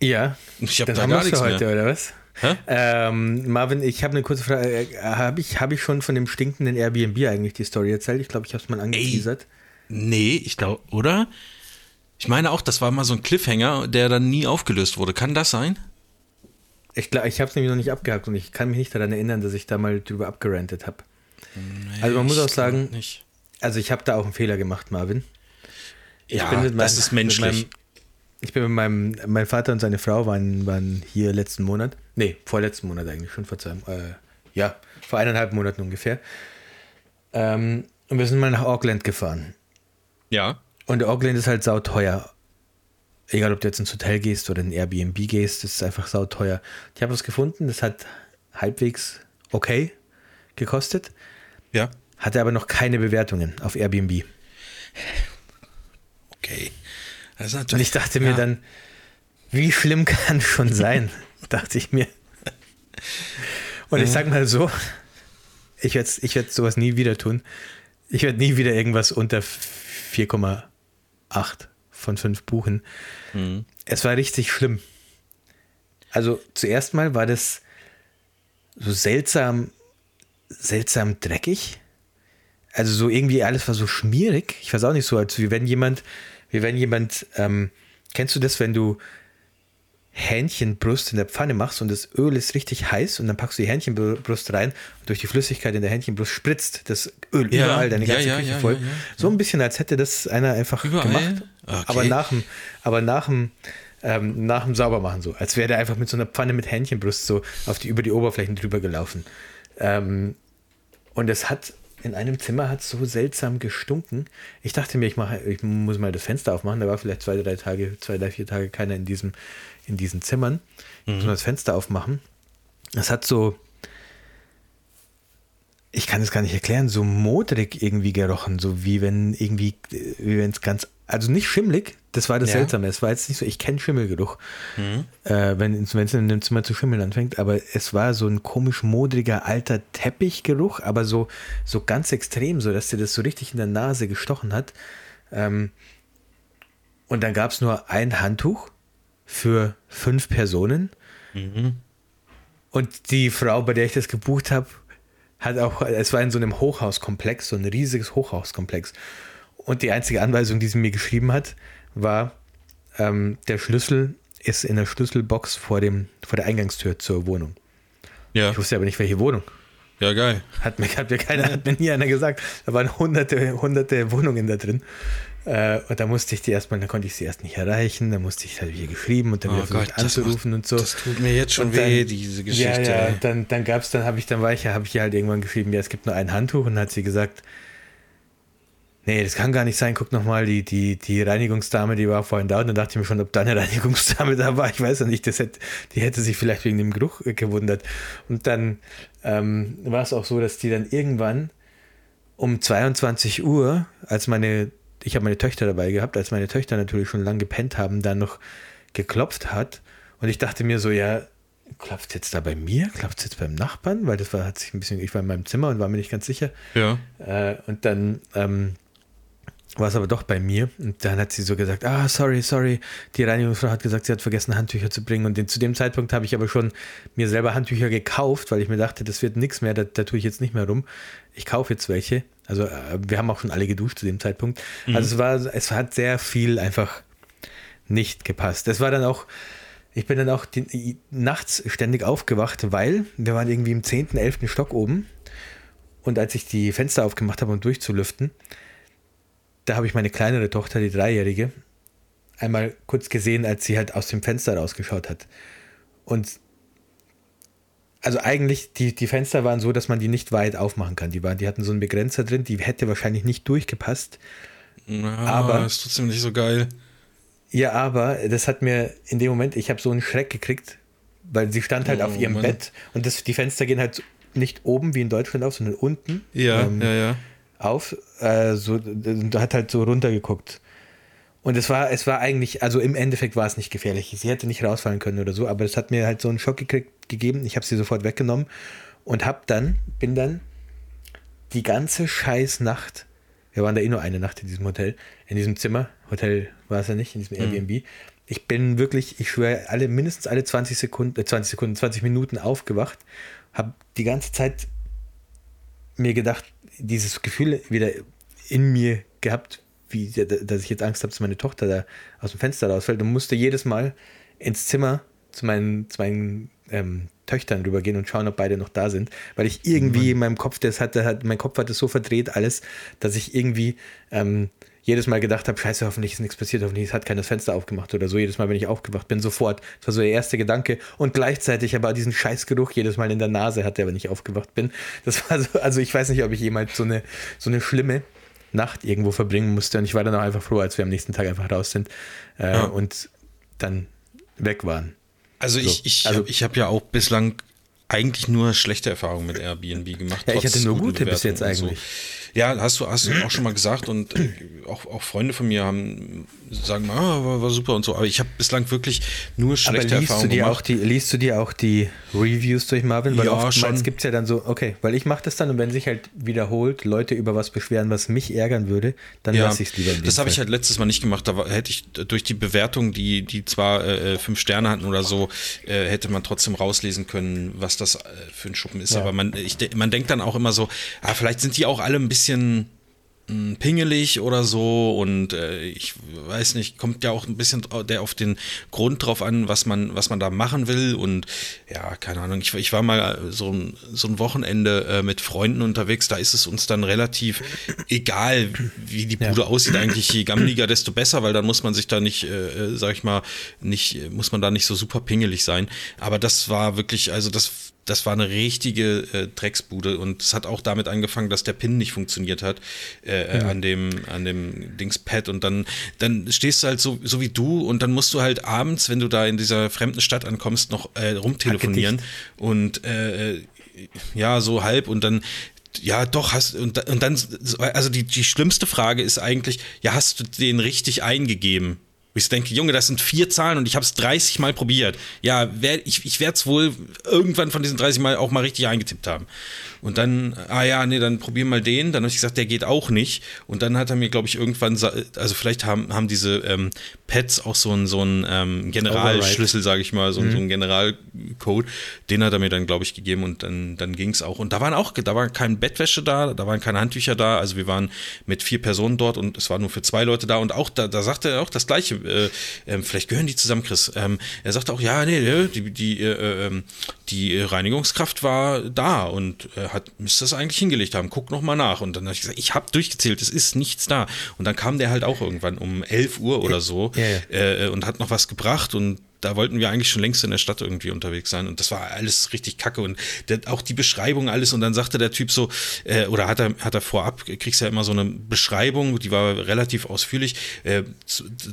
Ja, Ich habe das da haben gar nichts heute, mehr. oder was? Ähm, Marvin, ich habe eine kurze Frage. Habe ich, hab ich schon von dem stinkenden Airbnb eigentlich die Story erzählt? Ich glaube, ich habe es mal angeteasert. Nee, ich glaube, oder? Ich meine auch, das war mal so ein Cliffhanger, der dann nie aufgelöst wurde. Kann das sein? Ich, glaub, ich habe es nämlich noch nicht abgehakt und ich kann mich nicht daran erinnern, dass ich da mal drüber abgerantet habe. Nee, also man muss auch sagen, also ich habe da auch einen Fehler gemacht, Marvin. Ich ja, meinem, das ist menschlich. Ich bin mit meinem, mein Vater und seine Frau waren, waren hier letzten Monat. Nee, vorletzten Monat eigentlich, schon vor zwei, äh, ja, vor eineinhalb Monaten ungefähr. Ähm, und wir sind mal nach Auckland gefahren. Ja. Und Auckland ist halt sauteuer. Egal, ob du jetzt ins Hotel gehst oder in Airbnb gehst, das ist einfach sauteuer. Ich habe was gefunden, das hat halbwegs okay gekostet. Ja. Hatte aber noch keine Bewertungen auf Airbnb. Okay. Und ich dachte mir ja. dann, wie schlimm kann es schon sein? <laughs> dachte ich mir. Und ich sag mal so, ich werde ich werd sowas nie wieder tun. Ich werde nie wieder irgendwas unter 4,8 von 5 buchen. Mhm. Es war richtig schlimm. Also zuerst mal war das so seltsam, seltsam dreckig. Also so irgendwie alles war so schmierig. Ich weiß auch nicht so, als wenn jemand, wie wenn jemand, ähm, kennst du das, wenn du Hähnchenbrust in der Pfanne machst und das Öl ist richtig heiß und dann packst du die Hähnchenbrust rein und durch die Flüssigkeit in der Hähnchenbrust spritzt das Öl ja, überall deine ganze ja, ja, Küche voll. So ein bisschen, als hätte das einer einfach überall? gemacht. Okay. Aber nach dem, aber nach dem, ähm, nach dem Saubermachen so, als wäre der einfach mit so einer Pfanne mit Hähnchenbrust so auf die, über die Oberflächen drüber gelaufen. Ähm, und es hat in einem Zimmer hat so seltsam gestunken. Ich dachte mir, ich mache, ich muss mal das Fenster aufmachen. Da war vielleicht zwei, drei Tage, zwei, drei, vier Tage keiner in diesem, in diesen Zimmern. Mhm. Muss man das Fenster aufmachen. Es hat so, ich kann es gar nicht erklären, so modrig irgendwie gerochen, so wie wenn irgendwie, wie wenn es ganz, also nicht schimmlig, das war das ja. Seltsame. Es war jetzt nicht so, ich kenne Schimmelgeruch, mhm. äh, wenn es in dem Zimmer zu schimmeln anfängt, aber es war so ein komisch modriger alter Teppichgeruch, aber so, so ganz extrem, so dass dir das so richtig in der Nase gestochen hat. Ähm, und dann gab es nur ein Handtuch für fünf Personen. Mhm. Und die Frau, bei der ich das gebucht habe, hat auch, es war in so einem Hochhauskomplex, so ein riesiges Hochhauskomplex. Und die einzige Anweisung, die sie mir geschrieben hat, war, ähm, der Schlüssel ist in der Schlüsselbox vor, dem, vor der Eingangstür zur Wohnung. Ja. Ich wusste aber nicht, welche Wohnung. Ja, geil. Hat mir, hat mir, keiner, hat mir nie einer gesagt. Da waren hunderte, hunderte Wohnungen da drin. Äh, und da musste ich die erstmal, da konnte ich sie erst nicht erreichen, da musste ich halt wieder geschrieben und dann oh wieder versucht anzurufen und so. Das tut mir jetzt schon dann, weh, diese Geschichte. Ja, ja, dann, dann gab es, dann habe ich, dann war ich ja, habe ich halt irgendwann geschrieben, ja, es gibt nur ein Handtuch und dann hat sie gesagt, nee, das kann gar nicht sein, guck nochmal, die, die, die Reinigungsdame, die war vorhin da und dann dachte ich mir schon, ob da eine <laughs> Reinigungsdame da war, ich weiß ja nicht, das hätte, die hätte sich vielleicht wegen dem Geruch gewundert. Und dann ähm, war es auch so, dass die dann irgendwann um 22 Uhr, als meine, ich habe meine Töchter dabei gehabt, als meine Töchter natürlich schon lange gepennt haben, dann noch geklopft hat. Und ich dachte mir so, ja, klopft es jetzt da bei mir? Klopft es jetzt beim Nachbarn? Weil das war, hat sich ein bisschen, ich war in meinem Zimmer und war mir nicht ganz sicher. Ja. Äh, und dann ähm, war es aber doch bei mir. Und dann hat sie so gesagt, ah, sorry, sorry. Die Reinigungsfrau hat gesagt, sie hat vergessen, Handtücher zu bringen. Und den, zu dem Zeitpunkt habe ich aber schon mir selber Handtücher gekauft, weil ich mir dachte, das wird nichts mehr, da, da tue ich jetzt nicht mehr rum. Ich kaufe jetzt welche. Also äh, wir haben auch schon alle geduscht zu dem Zeitpunkt. Mhm. Also es war, es hat sehr viel einfach nicht gepasst. Es war dann auch, ich bin dann auch die, nachts ständig aufgewacht, weil wir waren irgendwie im 10., 11. Stock oben. Und als ich die Fenster aufgemacht habe, um durchzulüften, da habe ich meine kleinere Tochter, die Dreijährige, einmal kurz gesehen, als sie halt aus dem Fenster rausgeschaut hat. Und also eigentlich, die, die Fenster waren so, dass man die nicht weit aufmachen kann. Die, waren, die hatten so einen Begrenzer drin, die hätte wahrscheinlich nicht durchgepasst. Ja, aber ist trotzdem nicht so geil. Ja, aber das hat mir in dem Moment, ich habe so einen Schreck gekriegt, weil sie stand halt oh, auf ihrem Mann. Bett und das, die Fenster gehen halt nicht oben wie in Deutschland auf, sondern unten. Ja, ähm, ja, ja auf, äh, so, hat halt so runtergeguckt. Und es war, es war eigentlich, also im Endeffekt war es nicht gefährlich. Sie hätte nicht rausfallen können oder so, aber es hat mir halt so einen Schock gekriegt, gegeben. Ich habe sie sofort weggenommen und hab dann, bin dann die ganze scheiß Nacht, wir waren da eh nur eine Nacht in diesem Hotel, in diesem Zimmer, Hotel war es ja nicht, in diesem mhm. Airbnb, Ich bin wirklich, ich schwöre, alle, mindestens alle 20 Sekunden, äh, 20 Sekunden, 20 Minuten aufgewacht, habe die ganze Zeit mir gedacht, dieses Gefühl wieder in mir gehabt, wie, dass ich jetzt Angst habe, dass meine Tochter da aus dem Fenster rausfällt. Und musste jedes Mal ins Zimmer zu meinen, zu meinen ähm, Töchtern rübergehen und schauen, ob beide noch da sind, weil ich irgendwie in meinem Kopf, das hatte, hat, mein Kopf hatte so verdreht alles, dass ich irgendwie ähm, jedes Mal gedacht habe, scheiße, hoffentlich ist nichts passiert, hoffentlich hat keiner das Fenster aufgemacht oder so. Jedes Mal, wenn ich aufgewacht bin, sofort. Das war so der erste Gedanke. Und gleichzeitig aber diesen Scheißgeruch jedes Mal in der Nase hatte, wenn ich aufgewacht bin. Das war so, also ich weiß nicht, ob ich jemals so eine, so eine schlimme Nacht irgendwo verbringen musste. Und ich war dann auch einfach froh, als wir am nächsten Tag einfach raus sind äh, ja. und dann weg waren. Also so. ich, ich, also, ich habe ja auch bislang eigentlich nur schlechte Erfahrungen mit Airbnb gemacht. Ja, ich hatte nur gute bis jetzt eigentlich. So. Ja, hast du, hast du auch schon mal gesagt und äh, auch, auch Freunde von mir haben sagen ah, war, war, super und so. Aber ich habe bislang wirklich nur schlechte Erfahrungen du dir gemacht. Auch die, liest du dir auch die Reviews durch Marvin? Weil ja, oftmals gibt es ja dann so, okay, weil ich mache das dann und wenn sich halt wiederholt Leute über was beschweren, was mich ärgern würde, dann ja, lasse ich es lieber. Das habe ich halt letztes Mal nicht gemacht. Da war, hätte ich durch die Bewertung, die, die zwar äh, fünf Sterne hatten oder so, äh, hätte man trotzdem rauslesen können, was das äh, für ein Schuppen ist. Ja. Aber man, ich, man denkt dann auch immer so, ah, vielleicht sind die auch alle ein bisschen pingelig oder so und äh, ich weiß nicht, kommt ja auch ein bisschen der auf den Grund drauf an, was man, was man da machen will und ja, keine Ahnung, ich, ich war mal so ein, so ein Wochenende äh, mit Freunden unterwegs, da ist es uns dann relativ egal, wie die Bude ja. aussieht, eigentlich je gammeliger, desto besser, weil dann muss man sich da nicht, äh, sag ich mal, nicht, muss man da nicht so super pingelig sein, aber das war wirklich, also das das war eine richtige äh, Drecksbude und es hat auch damit angefangen, dass der Pin nicht funktioniert hat äh, mhm. an dem an dem Dingspad und dann dann stehst du halt so so wie du und dann musst du halt abends, wenn du da in dieser fremden Stadt ankommst, noch äh, rumtelefonieren und äh, ja so halb und dann ja, doch, hast und, und dann, also die, die schlimmste Frage ist eigentlich, ja, hast du den richtig eingegeben? Ich denke, Junge, das sind vier Zahlen und ich habe es 30 Mal probiert. Ja, wer, ich, ich werde es wohl irgendwann von diesen 30 Mal auch mal richtig eingetippt haben. Und dann, ah ja, nee, dann probier mal den. Dann habe ich gesagt, der geht auch nicht. Und dann hat er mir, glaube ich, irgendwann, also vielleicht haben, haben diese ähm, Pads auch so einen so ähm, Generalschlüssel, sage ich mal, so, mhm. so einen Generalcode. Den hat er mir dann, glaube ich, gegeben und dann, dann ging es auch. Und da waren auch, da war keine Bettwäsche da, da waren keine Handtücher da. Also wir waren mit vier Personen dort und es war nur für zwei Leute da. Und auch da, da sagte er auch das Gleiche. Äh, äh, vielleicht gehören die zusammen, Chris. Ähm, er sagte auch, ja, nee, die, die, äh, ähm, die Reinigungskraft war da und äh, hat, müsste das eigentlich hingelegt haben. Guck noch mal nach. Und dann habe ich gesagt, ich habe durchgezählt, es ist nichts da. Und dann kam der halt auch irgendwann um 11 Uhr oder so ja, ja. Äh, und hat noch was gebracht und da wollten wir eigentlich schon längst in der Stadt irgendwie unterwegs sein und das war alles richtig kacke und der, auch die Beschreibung alles und dann sagte der Typ so, äh, oder hat er, hat er vorab, kriegst ja immer so eine Beschreibung, die war relativ ausführlich, äh,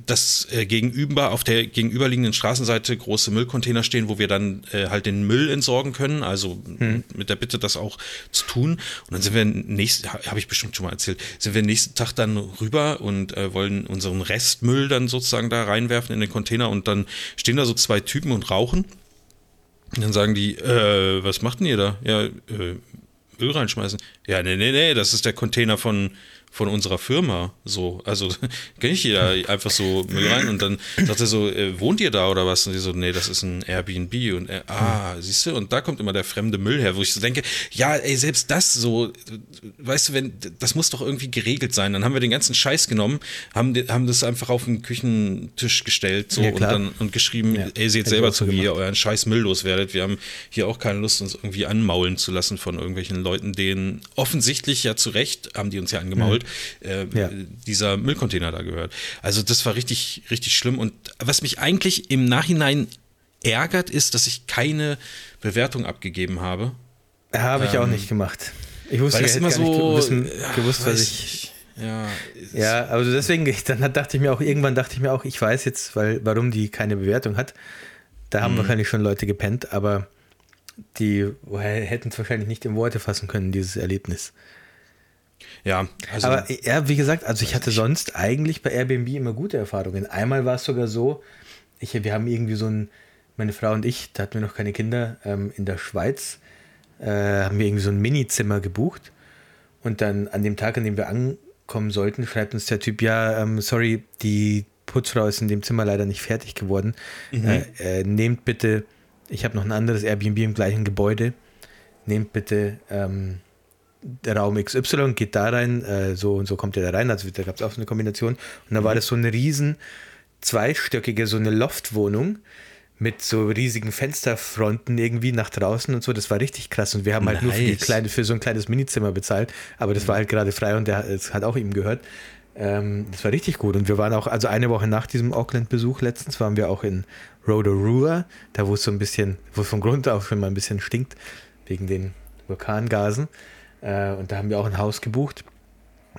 dass äh, gegenüber, auf der gegenüberliegenden Straßenseite große Müllcontainer stehen, wo wir dann äh, halt den Müll entsorgen können, also hm. mit der Bitte, das auch zu tun und dann sind wir nächsten, habe ich bestimmt schon mal erzählt, sind wir nächsten Tag dann rüber und äh, wollen unseren Restmüll dann sozusagen da reinwerfen in den Container und dann stehen da so zwei Typen und rauchen. Und dann sagen die, äh, was macht denn ihr da? Ja, äh, Öl reinschmeißen. Ja, nee, nee, nee, das ist der Container von, von unserer Firma. So, also <laughs> kenne ich da einfach so Müll rein und dann sagt er so, äh, wohnt ihr da oder was? Und die so, nee, das ist ein Airbnb und er, ah, siehst du, und da kommt immer der fremde Müll her, wo ich so denke, ja, ey, selbst das so, weißt du, wenn, das muss doch irgendwie geregelt sein. Dann haben wir den ganzen Scheiß genommen, haben, haben das einfach auf den Küchentisch gestellt so ja, und dann und geschrieben, ja, ey, seht selber zu, wie ihr euren Scheiß Müll loswerdet. Wir haben hier auch keine Lust, uns irgendwie anmaulen zu lassen von irgendwelchen Leuten, denen offensichtlich ja zu Recht haben die uns ja angemault. Mhm geholt, äh, ja. dieser Müllcontainer da gehört. Also das war richtig, richtig schlimm. Und was mich eigentlich im Nachhinein ärgert, ist, dass ich keine Bewertung abgegeben habe. Habe ich ähm, auch nicht gemacht. Ich wusste ja immer so wissen, gewusst, was ich. Ja, ja, also deswegen, dann dachte ich mir auch, irgendwann dachte ich mir auch, ich weiß jetzt, weil, warum die keine Bewertung hat. Da haben mhm. wahrscheinlich schon Leute gepennt, aber die hätten es wahrscheinlich nicht in Worte fassen können, dieses Erlebnis. Ja, also. Aber ja, wie gesagt, also ich hatte sonst eigentlich bei Airbnb immer gute Erfahrungen. Einmal war es sogar so, ich, wir haben irgendwie so ein, meine Frau und ich, da hatten wir noch keine Kinder, ähm, in der Schweiz äh, haben wir irgendwie so ein Minizimmer gebucht. Und dann an dem Tag, an dem wir ankommen sollten, schreibt uns der Typ, ja, ähm, sorry, die Putzfrau ist in dem Zimmer leider nicht fertig geworden. Mhm. Äh, äh, nehmt bitte, ich habe noch ein anderes Airbnb im gleichen Gebäude. Nehmt bitte ähm, Raum XY, geht da rein, äh, so und so kommt ihr da rein. Also da gab es auch so eine Kombination. Und da mhm. war das so eine riesen zweistöckige, so eine Loftwohnung mit so riesigen Fensterfronten irgendwie nach draußen und so. Das war richtig krass. Und wir haben halt nice. nur für, kleine, für so ein kleines Minizimmer bezahlt. Aber das war halt gerade frei und der, das hat auch ihm gehört. Ähm, das war richtig gut. Und wir waren auch, also eine Woche nach diesem Auckland-Besuch letztens, waren wir auch in Rotorua, da wo es so ein bisschen, wo es von Grund auf schon mal ein bisschen stinkt, wegen den Vulkangasen. Äh, und da haben wir auch ein Haus gebucht.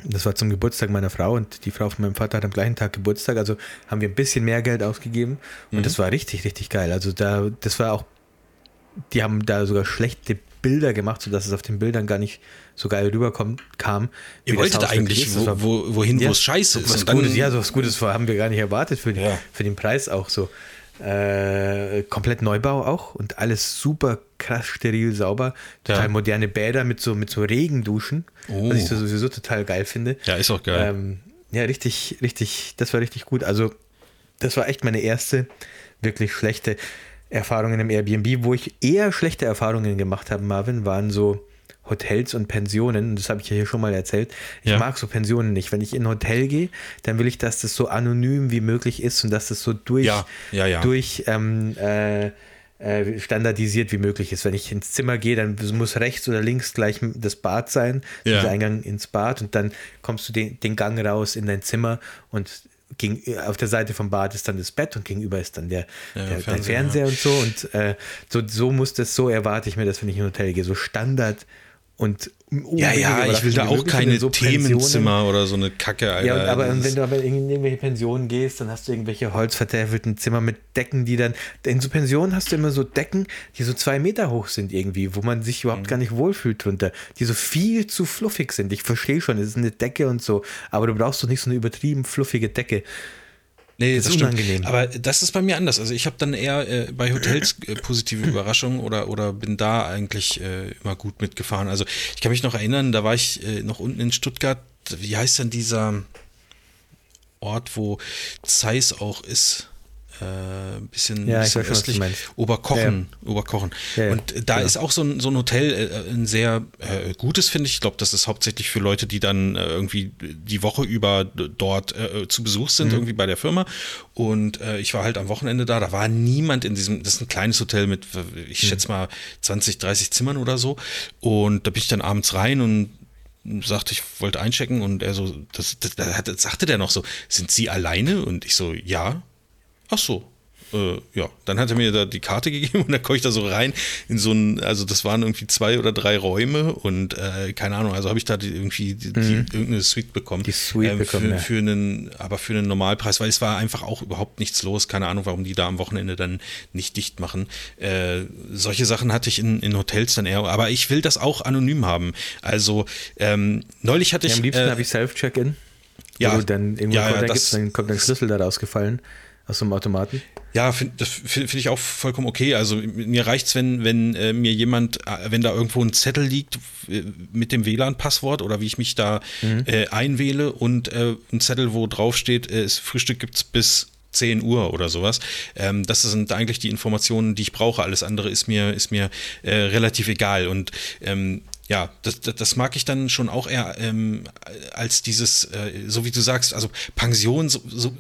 Das war zum Geburtstag meiner Frau und die Frau von meinem Vater hat am gleichen Tag Geburtstag, also haben wir ein bisschen mehr Geld ausgegeben und mhm. das war richtig, richtig geil. Also da, das war auch, die haben da sogar schlechte Bilder gemacht, sodass es auf den Bildern gar nicht so geil rüberkommt, kam. Ihr wolltet eigentlich wo, wo, wohin, ja, wo es scheiße ist. Was Gutes, ja, so was Gutes haben wir gar nicht erwartet für, ja. für den Preis auch so. Äh, komplett Neubau auch und alles super krass steril sauber. Total ja. moderne Bäder mit so, mit so Regenduschen, oh. was ich so sowieso total geil finde. Ja, ist auch geil. Ähm, ja, richtig, richtig, das war richtig gut. Also, das war echt meine erste wirklich schlechte Erfahrung in einem Airbnb. Wo ich eher schlechte Erfahrungen gemacht habe, Marvin, waren so Hotels und Pensionen, das habe ich ja hier schon mal erzählt. Ich ja. mag so Pensionen nicht. Wenn ich in ein Hotel gehe, dann will ich, dass das so anonym wie möglich ist und dass das so durch, ja. Ja, durch ähm, äh, äh, standardisiert wie möglich ist. Wenn ich ins Zimmer gehe, dann muss rechts oder links gleich das Bad sein, ja. der Eingang ins Bad und dann kommst du den, den Gang raus in dein Zimmer und gegen, auf der Seite vom Bad ist dann das Bett und gegenüber ist dann der, ja, der, Fernseher, der Fernseher ja. und so. Und äh, so, so muss das, so erwarte ich mir das, wenn ich in ein Hotel gehe. So Standard und ja, ja, ich will da auch keine so Themenzimmer oder so eine Kacke, Alter. Ja, aber wenn du aber in irgendwelche Pensionen gehst, dann hast du irgendwelche holzvertäfelten Zimmer mit Decken, die dann. In so Pensionen hast du immer so Decken, die so zwei Meter hoch sind irgendwie, wo man sich überhaupt mhm. gar nicht wohlfühlt drunter, die so viel zu fluffig sind. Ich verstehe schon, es ist eine Decke und so, aber du brauchst doch nicht so eine übertrieben fluffige Decke. Nee, das, ist unangenehm. Aber das ist bei mir anders. Also ich habe dann eher äh, bei Hotels äh, positive Überraschungen oder, oder bin da eigentlich äh, immer gut mitgefahren. Also ich kann mich noch erinnern, da war ich äh, noch unten in Stuttgart. Wie heißt denn dieser Ort, wo Zeiss auch ist? Äh, ein bisschen, ja, bisschen schon, östlich, Oberkochen. Ja. Oberkochen. Ja, und da ist auch so ein, so ein Hotel, äh, ein sehr äh, gutes, finde ich. Ich glaube, das ist hauptsächlich für Leute, die dann äh, irgendwie die Woche über dort äh, zu Besuch sind, mhm. irgendwie bei der Firma. Und äh, ich war halt am Wochenende da, da war niemand in diesem, das ist ein kleines Hotel mit, ich mhm. schätze mal, 20, 30 Zimmern oder so. Und da bin ich dann abends rein und sagte, ich wollte einchecken und er so, das, das, das, sagte der noch so, sind Sie alleine? Und ich so, ja. Ach so. Äh, ja, dann hat er mir da die Karte <laughs> gegeben und dann komme ich da so rein in so ein, also das waren irgendwie zwei oder drei Räume und äh, keine Ahnung, also habe ich da die, irgendwie die, mhm. die, irgendeine Suite bekommen. Die Suite ähm, bekommen, für, ja. für einen, aber für einen Normalpreis, weil es war einfach auch überhaupt nichts los. Keine Ahnung, warum die da am Wochenende dann nicht dicht machen. Äh, solche Sachen hatte ich in, in Hotels dann eher, aber ich will das auch anonym haben. Also ähm, neulich hatte ich. Ja, am liebsten äh, habe ich Self-Check-In. Ja, dann irgendwo ja, ja, das, dann kommt der Schlüssel da rausgefallen aus dem Automaten? Ja, find, das finde find ich auch vollkommen okay. Also mir reicht es, wenn, wenn äh, mir jemand, äh, wenn da irgendwo ein Zettel liegt äh, mit dem WLAN-Passwort oder wie ich mich da mhm. äh, einwähle und äh, ein Zettel, wo drauf steht, äh, Frühstück gibt es bis 10 Uhr oder sowas. Ähm, das sind eigentlich die Informationen, die ich brauche. Alles andere ist mir, ist mir relativ egal. Und ähm, ja, das, das, mag ich dann schon auch eher ähm, als dieses, so wie du sagst, also Pension, so, so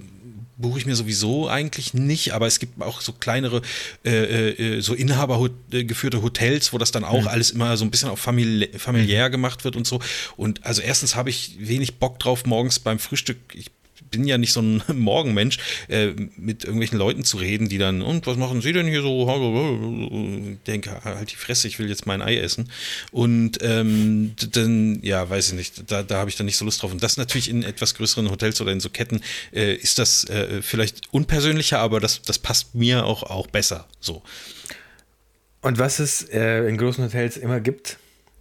buche ich mir sowieso eigentlich nicht, aber es gibt auch so kleinere, äh, äh, so inhabergeführte Hotels, wo das dann auch mhm. alles immer so ein bisschen auf famili familiär mhm. gemacht wird und so. Und also erstens habe ich wenig Bock drauf, morgens beim Frühstück, ich bin ja nicht so ein <laughs> Morgenmensch, äh, mit irgendwelchen Leuten zu reden, die dann, und was machen Sie denn hier so? Ich denke, halt die Fresse, ich will jetzt mein Ei essen. Und ähm, dann, ja, weiß ich nicht, da, da habe ich dann nicht so Lust drauf. Und das natürlich in etwas größeren Hotels oder in so Ketten äh, ist das äh, vielleicht unpersönlicher, aber das, das passt mir auch, auch besser. So. Und was es äh, in großen Hotels immer gibt,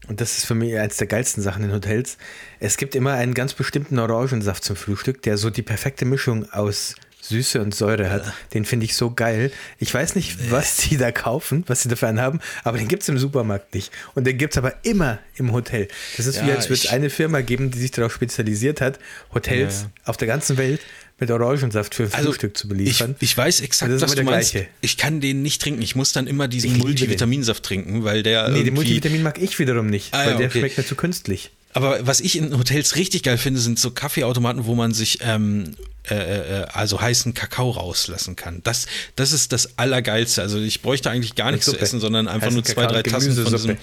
und das ist für mich eines der geilsten Sachen in Hotels. Es gibt immer einen ganz bestimmten Orangensaft zum Frühstück, der so die perfekte Mischung aus Süße und Säure hat. Den finde ich so geil. Ich weiß nicht, was die da kaufen, was sie dafür anhaben, aber den gibt es im Supermarkt nicht. Und den gibt es aber immer im Hotel. Das ist Ja, wie, als würde es eine Firma geben, die sich darauf spezialisiert hat, Hotels Ja. auf der ganzen Welt mit Orangensaft für Also, Frühstück zu ich, beliefern. ich weiß exakt, was du der meinst. gleiche. Ich kann den nicht trinken. Ich muss dann immer diesen Ich. Multivitaminsaft trinken, weil der nee, den Multivitamin mag ich wiederum nicht, Ah, weil ja, der okay. schmeckt mir zu künstlich. Aber was ich in Hotels richtig geil finde, sind so Kaffeeautomaten, wo man sich ähm, äh, äh, also heißen Kakao rauslassen kann. Das, das ist das Allergeilste. Also ich bräuchte eigentlich gar nichts zu essen, sondern einfach Heißen nur zwei, Kakao drei Tassen von diesem.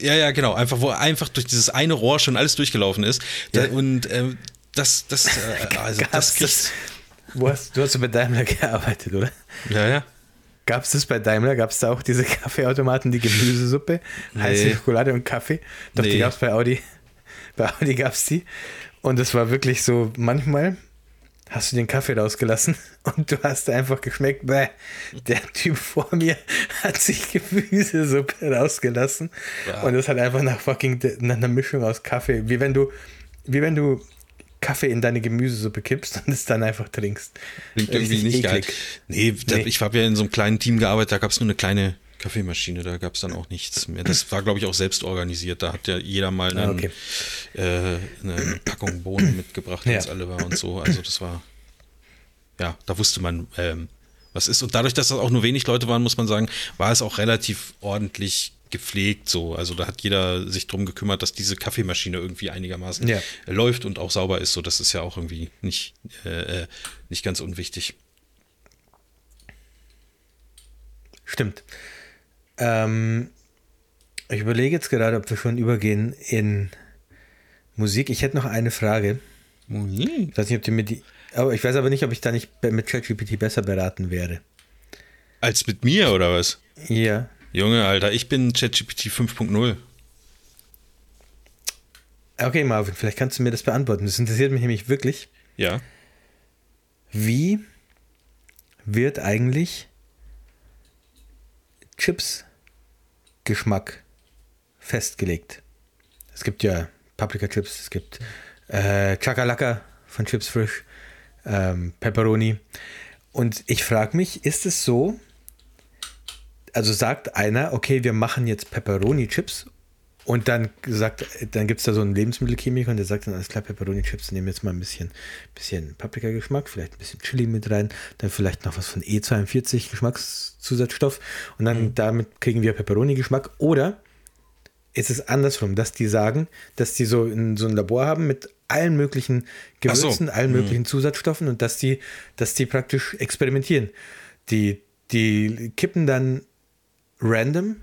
Ja, ja, genau. Einfach, wo einfach durch dieses eine Rohr schon alles durchgelaufen ist. Da, Ja. und ähm, das, das, äh, <laughs> also das kriegst Wo hast, du hast bei Daimler gearbeitet, oder? Ja, ja. Gab es das bei Daimler? Gab es da auch diese Kaffeeautomaten, die Gemüsesuppe, heiße Nee. Schokolade und Kaffee? Doch, die Nee. gab es bei Audi. Bei Audi gab es die. Und es war wirklich so, manchmal hast du den Kaffee rausgelassen <laughs> und du hast einfach geschmeckt, bäh, der Typ vor mir hat sich Gemüsesuppe rausgelassen. Ja. Und es hat einfach nach fucking nach einer Mischung aus Kaffee, wie wenn du, wie wenn du Kaffee in deine Gemüsesuppe kippst und es dann einfach trinkst. Klingt irgendwie nicht geil. eklig. Nee, da, Nee. ich habe ja in so einem kleinen Team gearbeitet, da gab es nur eine kleine Kaffeemaschine, da gab es dann auch nichts mehr. Das war, glaube ich, auch selbst organisiert. Da hat ja jeder mal Ah, einen, okay. äh, eine Packung Bohnen mitgebracht, wenn Ja. es alle war und so. Also das war, ja, da wusste man, ähm, was ist. Und dadurch, dass das auch nur wenig Leute waren, muss man sagen, war es auch relativ ordentlich gepflegt so. Also da hat jeder sich drum gekümmert, dass diese Kaffeemaschine irgendwie einigermaßen Ja. läuft und auch sauber ist. So, das ist ja auch irgendwie nicht, äh, äh, nicht ganz unwichtig. Stimmt. Ähm, ich überlege jetzt gerade, ob wir schon übergehen in Musik. Ich hätte noch eine Frage. Ich weiß nicht, ob du mir die. Aber ich weiß aber nicht, ob ich da nicht mit ChatGPT besser beraten wäre. Als mit mir oder was? Ja. Junge, Alter, ich bin ChatGPT 5.0. Okay, Marvin, vielleicht kannst du mir das beantworten. Das interessiert mich nämlich wirklich. Ja. Wie wird eigentlich Chips-Geschmack festgelegt? Es gibt ja Paprika-Chips, es gibt äh, Chakalaka von Chips Frisch, ähm, Pepperoni. Und ich frage mich, ist es so, also sagt einer, okay, wir machen jetzt Pepperoni-Chips und dann sagt, dann gibt es da so einen Lebensmittelchemiker und der sagt dann, alles klar, Pepperoni-Chips, nehmen jetzt mal ein bisschen, bisschen Paprika-Geschmack, vielleicht ein bisschen Chili mit rein, dann vielleicht noch was von E42 Geschmackszusatzstoff und dann damit kriegen wir Pepperoni-Geschmack. Oder ist es andersrum, dass die sagen, dass die so, in, so ein Labor haben mit allen möglichen Ach so. Gewürzen, allen möglichen Zusatzstoffen und dass die, dass die praktisch experimentieren. Die, die kippen dann random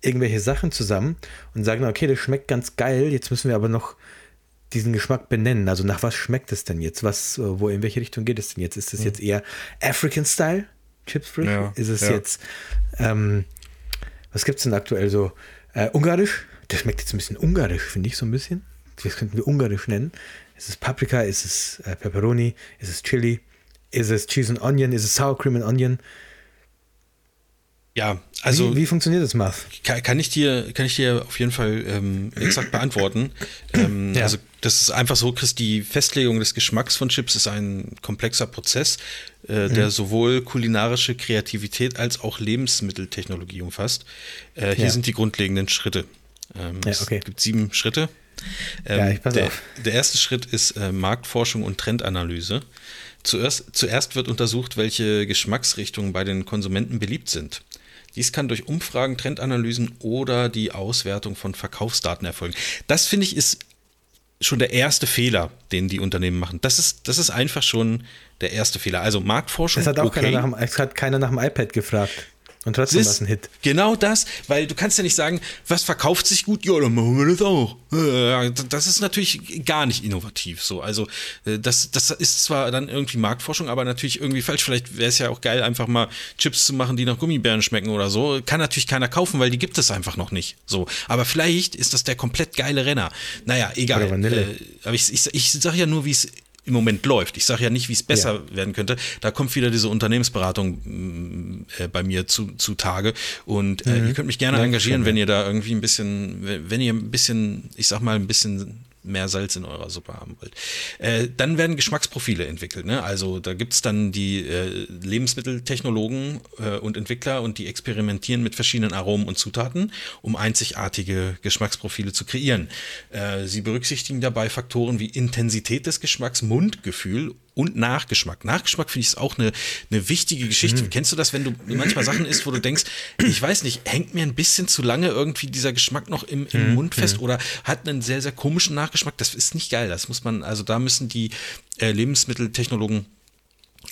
irgendwelche Sachen zusammen und sagen, okay, das schmeckt ganz geil, jetzt müssen wir aber noch diesen Geschmack benennen. Also nach was schmeckt es denn jetzt? Was, äh, wo, in welche Richtung geht es denn jetzt? Ist das jetzt eher African Style Chips Frisch? Ja, ist es ja. jetzt, ähm, was gibt es denn aktuell so? Äh, Ungarisch? Das schmeckt jetzt ein bisschen ungarisch, finde ich so ein bisschen. Das könnten wir ungarisch nennen. Ist es Paprika? Ist es äh, Pepperoni? Ist es Chili? Ist es Cheese and Onion? Ist es Sour Cream and Onion? Ja, also wie, wie funktioniert das, Math? kann, kann, ich dir, kann ich dir auf jeden Fall ähm, exakt beantworten. <clears throat> Ähm, Ja. Also das ist einfach so, Chris, die Festlegung des Geschmacks von Chips ist ein komplexer Prozess, äh, Mhm. der sowohl kulinarische Kreativität als auch Lebensmitteltechnologie umfasst. Äh, hier Ja. sind die grundlegenden Schritte. Ähm, Ja, Es okay. gibt sieben Schritte. Ähm, Ja, ich pass der, auf. der erste Schritt ist äh, Marktforschung und Trendanalyse. Zuerst, zuerst wird untersucht, welche Geschmacksrichtungen bei den Konsumenten beliebt sind. Dies kann durch Umfragen, Trendanalysen oder die Auswertung von Verkaufsdaten erfolgen. Das finde ich ist schon der erste Fehler, den die Unternehmen machen. Das ist, das ist einfach schon der erste Fehler. Also Marktforschung. Es hat auch okay. keiner, nach dem, es hat keiner nach dem iPad gefragt. Und trotzdem war Das es ein Hit. Genau das, weil du kannst ja nicht sagen, was verkauft sich gut, ja, dann machen wir das auch. Das ist natürlich gar nicht innovativ so. Also äh, das, das ist zwar dann irgendwie Marktforschung, aber natürlich irgendwie falsch. Vielleicht wäre es ja auch geil, einfach mal Chips zu machen, die nach Gummibären schmecken oder so. Kann natürlich keiner kaufen, weil die gibt es einfach noch nicht. So, aber vielleicht ist das der komplett geile Renner. Naja, egal. Oder Vanille. Äh, aber ich, ich, ich sage ja nur, wie es im Moment läuft. Ich sage ja nicht, wie es besser werden könnte. Da kommt wieder diese Unternehmensberatung mh, äh, bei mir zu, zu Tage. Und äh, ihr könnt mich gerne Ja, engagieren, wenn ihr da irgendwie ein bisschen, wenn wenn ihr ein bisschen, ich sag mal, ein bisschen mehr Salz in eurer Suppe haben wollt. Äh, dann werden Geschmacksprofile entwickelt. Ne? Also da gibt es dann die äh, Lebensmitteltechnologen äh, und Entwickler und die experimentieren mit verschiedenen Aromen und Zutaten, um einzigartige Geschmacksprofile zu kreieren. Äh, sie berücksichtigen dabei Faktoren wie Intensität des Geschmacks, Mundgefühl und Nachgeschmack. Nachgeschmack finde ich ist auch eine, eine wichtige Geschichte. Mhm. Kennst du das, wenn du manchmal Sachen isst, wo du denkst, ich weiß nicht, hängt mir ein bisschen zu lange irgendwie dieser Geschmack noch im, im mhm. Mund fest mhm. oder hat einen sehr, sehr komischen Nachgeschmack? Das ist nicht geil. Das muss man, also da müssen die äh, Lebensmitteltechnologen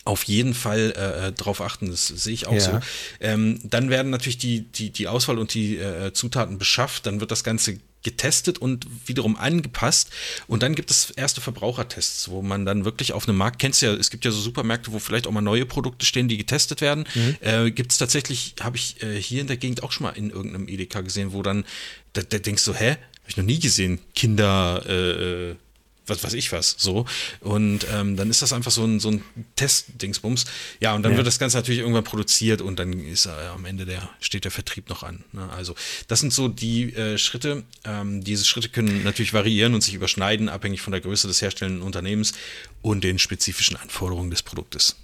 auf jeden Fall äh, äh drauf achten, das sehe ich auch ja. so. Ähm, dann werden natürlich die, die, die Auswahl und die äh, Zutaten beschafft, dann wird das Ganze getestet und wiederum angepasst. Und dann gibt es erste Verbrauchertests, wo man dann wirklich auf einem Markt, kennst ja, es gibt ja so Supermärkte, wo vielleicht auch mal neue Produkte stehen, die getestet werden. Mhm. Äh, gibt es tatsächlich, habe ich äh, hier in der Gegend auch schon mal in irgendeinem Edeka gesehen, wo dann, da, da denkst du, hä? Habe ich noch nie gesehen. Kinder, äh, äh was weiß ich was, so. Und ähm, dann ist das einfach so ein, so ein Test-Dingsbums. Ja, und dann ja. wird das Ganze natürlich irgendwann produziert und dann ist äh, am Ende der, steht der Vertrieb noch an. Ne? Also, das sind so die äh, Schritte. Ähm, diese Schritte können natürlich variieren und sich überschneiden, abhängig von der Größe des herstellenden Unternehmens und den spezifischen Anforderungen des Produktes.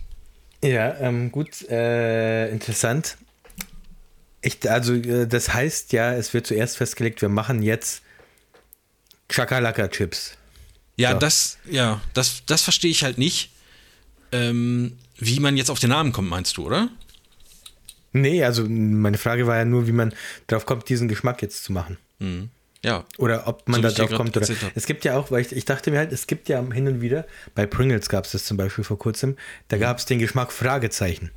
Ja, ähm, gut, äh, interessant. Ich, also, äh, das heißt ja, es wird zuerst festgelegt, wir machen jetzt Chakalaka-Chips. Ja, so. das, ja, das, das verstehe ich halt nicht. Ähm, wie man jetzt auf den Namen kommt, meinst du, oder? Nee, also meine Frage war ja nur, wie man darauf kommt, diesen Geschmack jetzt zu machen. Mhm. Ja. Oder ob man so da drauf kommt. Oder. Es gibt ja auch, weil ich, ich dachte mir halt, es gibt ja hin und wieder, bei Pringles gab es das zum Beispiel vor kurzem, da gab es den Geschmack Fragezeichen.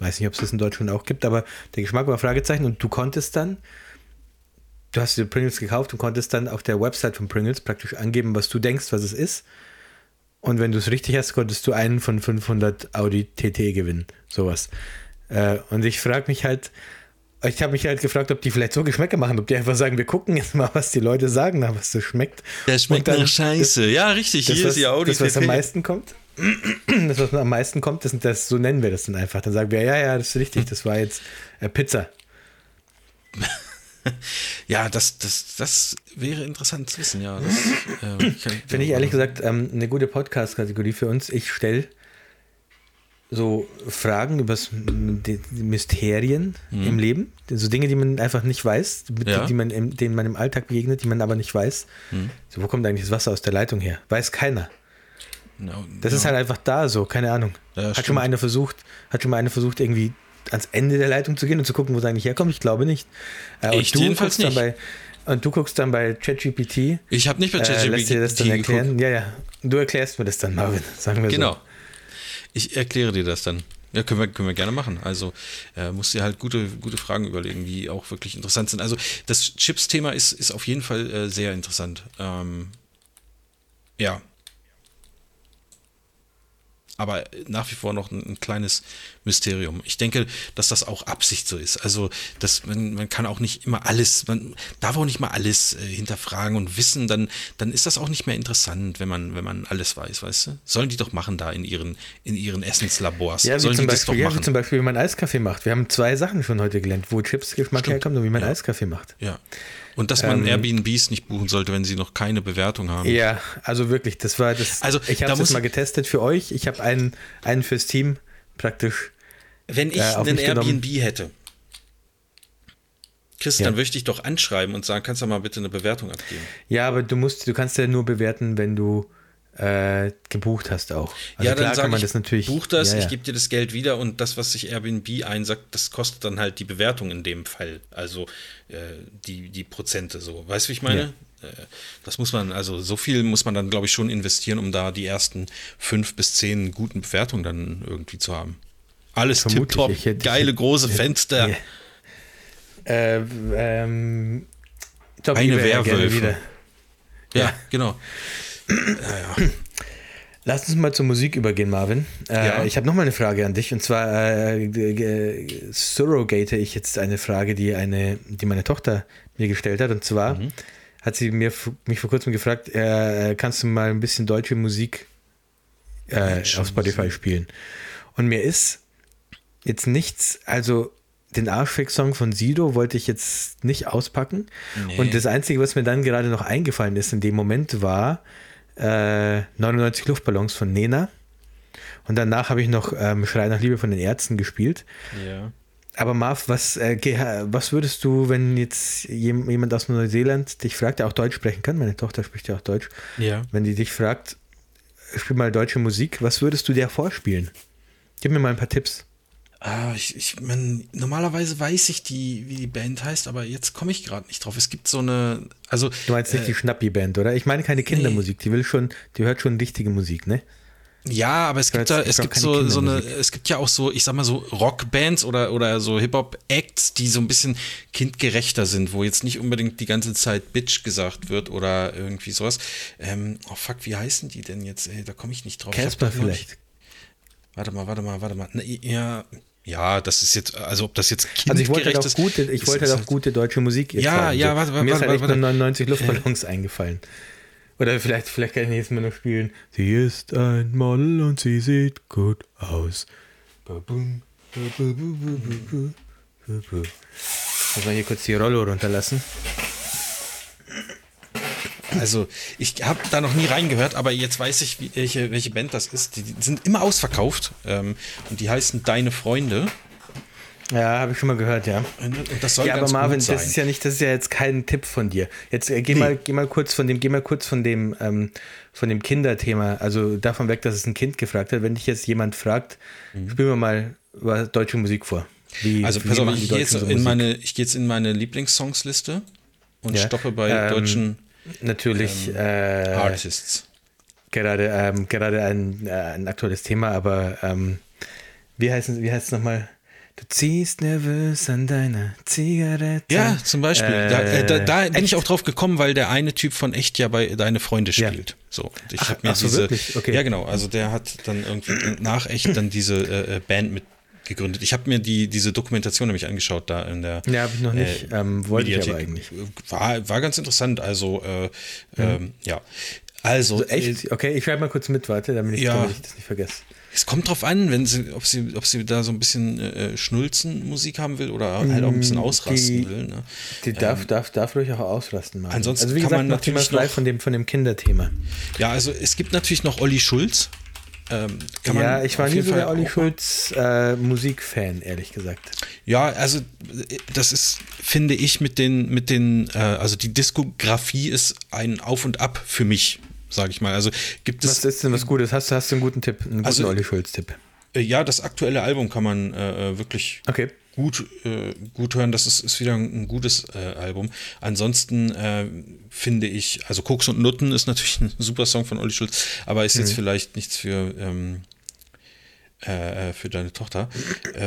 Weiß nicht, ob es das in Deutschland auch gibt, aber der Geschmack war Fragezeichen und du konntest dann du hast dir Pringles gekauft und konntest dann auf der Website von Pringles praktisch angeben, was du denkst, was es ist. Und wenn du es richtig hast, konntest du einen von 500 Audi TT gewinnen. Sowas. Äh, und ich frage mich halt, ich habe mich halt gefragt, ob die vielleicht so Geschmäcker machen, ob die einfach sagen, wir gucken jetzt mal, was die Leute sagen, nach was das schmeckt. Der schmeckt nach Scheiße. Das, ja, richtig. Das, Hier was, ist die Audi das, was TT. am meisten kommt. <clears throat> Das, was am meisten kommt, das, das, so nennen wir das dann einfach. Dann sagen wir, ja, ja, das ist richtig, das war jetzt äh, Pizza. <laughs> <laughs> ja, das, das, das wäre interessant zu wissen, ja. äh, <clears throat> Finde ich ehrlich gesagt ähm, eine gute Podcast-Kategorie für uns. Ich stelle so Fragen über Mysterien mhm. im Leben, so Dinge, die man einfach nicht weiß, ja. die man im, denen man im Alltag begegnet, die man aber nicht weiß. Mhm. So, wo kommt eigentlich das Wasser aus der Leitung her? Weiß keiner. No, das no. ist halt einfach da so, keine Ahnung. Ja, hat stimmt. schon mal einer versucht, hat schon mal einer versucht, irgendwie ans Ende der Leitung zu gehen und zu gucken, wo es eigentlich herkommt? Ich glaube nicht. Äh, ich du jedenfalls nicht. Bei, und du guckst dann bei ChatGPT. Ich habe nicht bei ChatGPT. Äh, lässt dir das dann erklären? Geguckt. Ja, ja. Du erklärst mir das dann, Marvin, sagen wir genau. so. Genau. Ich erkläre dir das dann. Ja, können wir, können wir gerne machen. Also äh, musst dir halt gute, gute Fragen überlegen, die auch wirklich interessant sind. Also das Chips-Thema ist, ist auf jeden Fall äh, sehr interessant. Ähm, ja, aber nach wie vor noch ein, ein, kleines Mysterium. Ich denke, dass das auch Absicht so ist. Also, dass man, man kann auch nicht immer alles, man darf auch nicht mal alles äh, hinterfragen und wissen, dann, dann ist das auch nicht mehr interessant, wenn man, wenn man alles weiß, weißt du? Sollen die doch machen da in ihren, in ihren Essenslabors. Ja, Sollen zum, Beispiel, ja, wie zum Beispiel, wie man Eiskaffee macht. Wir haben zwei Sachen schon heute gelernt, wo Chips-Geschmack herkommt und wie man ja. Eiskaffee macht. Ja. Und dass man ähm, Airbnbs nicht buchen sollte, wenn sie noch keine Bewertung haben. Ja, also wirklich, das war das. Also, ich habe es mal getestet für euch. Ich habe einen, einen fürs Team praktisch. Wenn ich äh, einen Airbnb genommen. hätte, Chris, ja. dann möchte ich doch anschreiben und sagen, kannst du mal bitte eine Bewertung abgeben. Ja, aber du musst, du kannst ja nur bewerten, wenn du äh, gebucht hast auch. Also ja, dann sage ich, das natürlich, buch das, ja, ja. ich gebe dir das Geld wieder und das, was sich Airbnb einsagt, das kostet dann halt die Bewertung in dem Fall. Also äh, die, die Prozente so. Weißt du, wie ich meine? Ja. Äh, das muss man, also so viel muss man dann, glaube ich, schon investieren, um da die ersten fünf bis zehn guten Bewertungen dann irgendwie zu haben. Alles tipptopp, geile große <laughs> Fenster. Äh, ähm, Eine Werwölfe. Ja, ja, genau. Ja, ja. Lass uns mal zur Musik übergehen, Marvin. Äh, ja. Ich habe noch mal eine Frage an dich und zwar äh, surrogate ich jetzt eine Frage, die eine, die meine Tochter mir gestellt hat und zwar mhm. hat sie mir mich vor kurzem gefragt, äh, kannst du mal ein bisschen deutsche Musik äh, auf Spotify spielen? Und mir ist jetzt nichts, also den Arschfick-Song von Sido wollte ich jetzt nicht auspacken. Nee. Und das Einzige, was mir dann gerade noch eingefallen ist in dem Moment, war äh, 99 Luftballons von Nena. Und danach habe ich noch ähm, Schrei nach Liebe von den Ärzten gespielt. Ja. Aber Marv, was, äh, was würdest du, wenn jetzt jemand aus Neuseeland dich fragt, der auch Deutsch sprechen kann, meine Tochter spricht ja auch Deutsch, ja. wenn die dich fragt, spiel mal deutsche Musik, was würdest du der vorspielen? Gib mir mal ein paar Tipps. Ah, ich, ich mein, normalerweise weiß ich die, wie die Band heißt, aber jetzt komme ich gerade nicht drauf. Es gibt so eine, also. Du meinst nicht äh, die Schnappi-Band, oder? Ich meine keine Kindermusik, nee. die will schon, die hört schon richtige Musik, ne? Ja, aber es gibt da, es gibt so, so eine, es gibt ja auch so, ich sag mal so Rockbands oder, oder so Hip-Hop-Acts, die so ein bisschen kindgerechter sind, wo jetzt nicht unbedingt die ganze Zeit Bitch gesagt wird oder irgendwie sowas. Ähm, oh fuck, wie heißen die denn jetzt? Ey, da komme ich nicht drauf. Casper vielleicht. Warte mal, warte mal, warte mal. Na, ja, ja, das ist jetzt, also ob das jetzt kindgerecht also ich wollte halt auch gute, ich wollte halt auch gute deutsche Musik jetzt Ja, sagen. ja, warte, warte, Mir warte, ist halt warte, echt nur 99 Luftballons äh. eingefallen. Oder vielleicht, vielleicht kann ich nächstes Mal noch spielen. Sie ist ein Model und sie sieht gut aus. Muss man hier kurz die Rollo runterlassen. Also, ich habe da noch nie reingehört, aber jetzt weiß ich, welche, welche Band das ist. Die, sind immer ausverkauft ähm, und die heißen Deine Freunde. Ja, habe ich schon mal gehört, ja. Das soll ja, aber Marvin, das ist ja nicht, das ist ja jetzt kein Tipp von dir. Jetzt äh, geh nee. mal, geh mal kurz von dem, geh mal kurz von dem, ähm, von dem Kinderthema, also davon weg, dass es ein Kind gefragt hat. Wenn dich jetzt jemand fragt, mhm. spielen wir mal deutsche Musik vor. Wie, also pass auf, ich gehe jetzt, in meine, ich jetzt in meine Lieblingssongsliste und ja. stoppe bei ähm, deutschen natürlich ähm, äh, Artists. Gerade, ähm, gerade ein, äh, ein aktuelles Thema, aber ähm, wie heißt es wie heißt nochmal? Du ziehst nervös an deiner Zigarette. Ja, zum Beispiel. Äh, da, äh, da, da, bin ich auch drauf gekommen, weil der eine Typ von Echt ja bei Deine Freunde spielt. Ja. So, ich habe mir ach so, diese. Okay. Ja, genau. Also der hat dann irgendwie nach Echt dann diese äh, äh Band mit gegründet. Ich habe mir die, diese Dokumentation nämlich angeschaut da in der. Ja, habe ich noch nicht. Äh, ähm, wollte Mediathek. ich aber eigentlich. War, war ganz interessant. Also, äh, mhm. ähm, ja. Also, also echt? Okay, ich schreibe mal kurz mit, warte, damit ich, ja. damit ich das nicht vergesse. Es kommt drauf an, wenn sie, ob sie, ob sie da so ein bisschen äh, Schnulzen-Musik haben will oder halt auch ein bisschen mm, ausrasten die, will. Ne? Die darf, ähm, darf, darf ruhig auch ausrasten. Machen. Ansonsten also wie kann gesagt, man natürlich noch von dem, von dem Kinderthema. Ja, also es gibt natürlich noch Olli Schulz. Ähm, ja, ich war nie so der Olli Schulz äh, Musikfan, ehrlich gesagt. Ja, also das ist, finde ich, mit den, mit den, äh, also die Diskografie ist ein Auf und Ab für mich sage ich mal. Also gibt es. Was ist denn was Gutes? Hast, hast du einen guten Tipp, einen guten also, Olli Schulz-Tipp? Äh, ja, das aktuelle Album kann man äh, äh, wirklich okay. Gut, äh, gut hören. Das ist, ist wieder ein, ein gutes äh, Album. Ansonsten äh, finde ich, also Koks und Nutten ist natürlich ein <laughs> super Song von Olli Schulz, aber ist jetzt mhm. vielleicht nichts für. Ähm, für deine Tochter.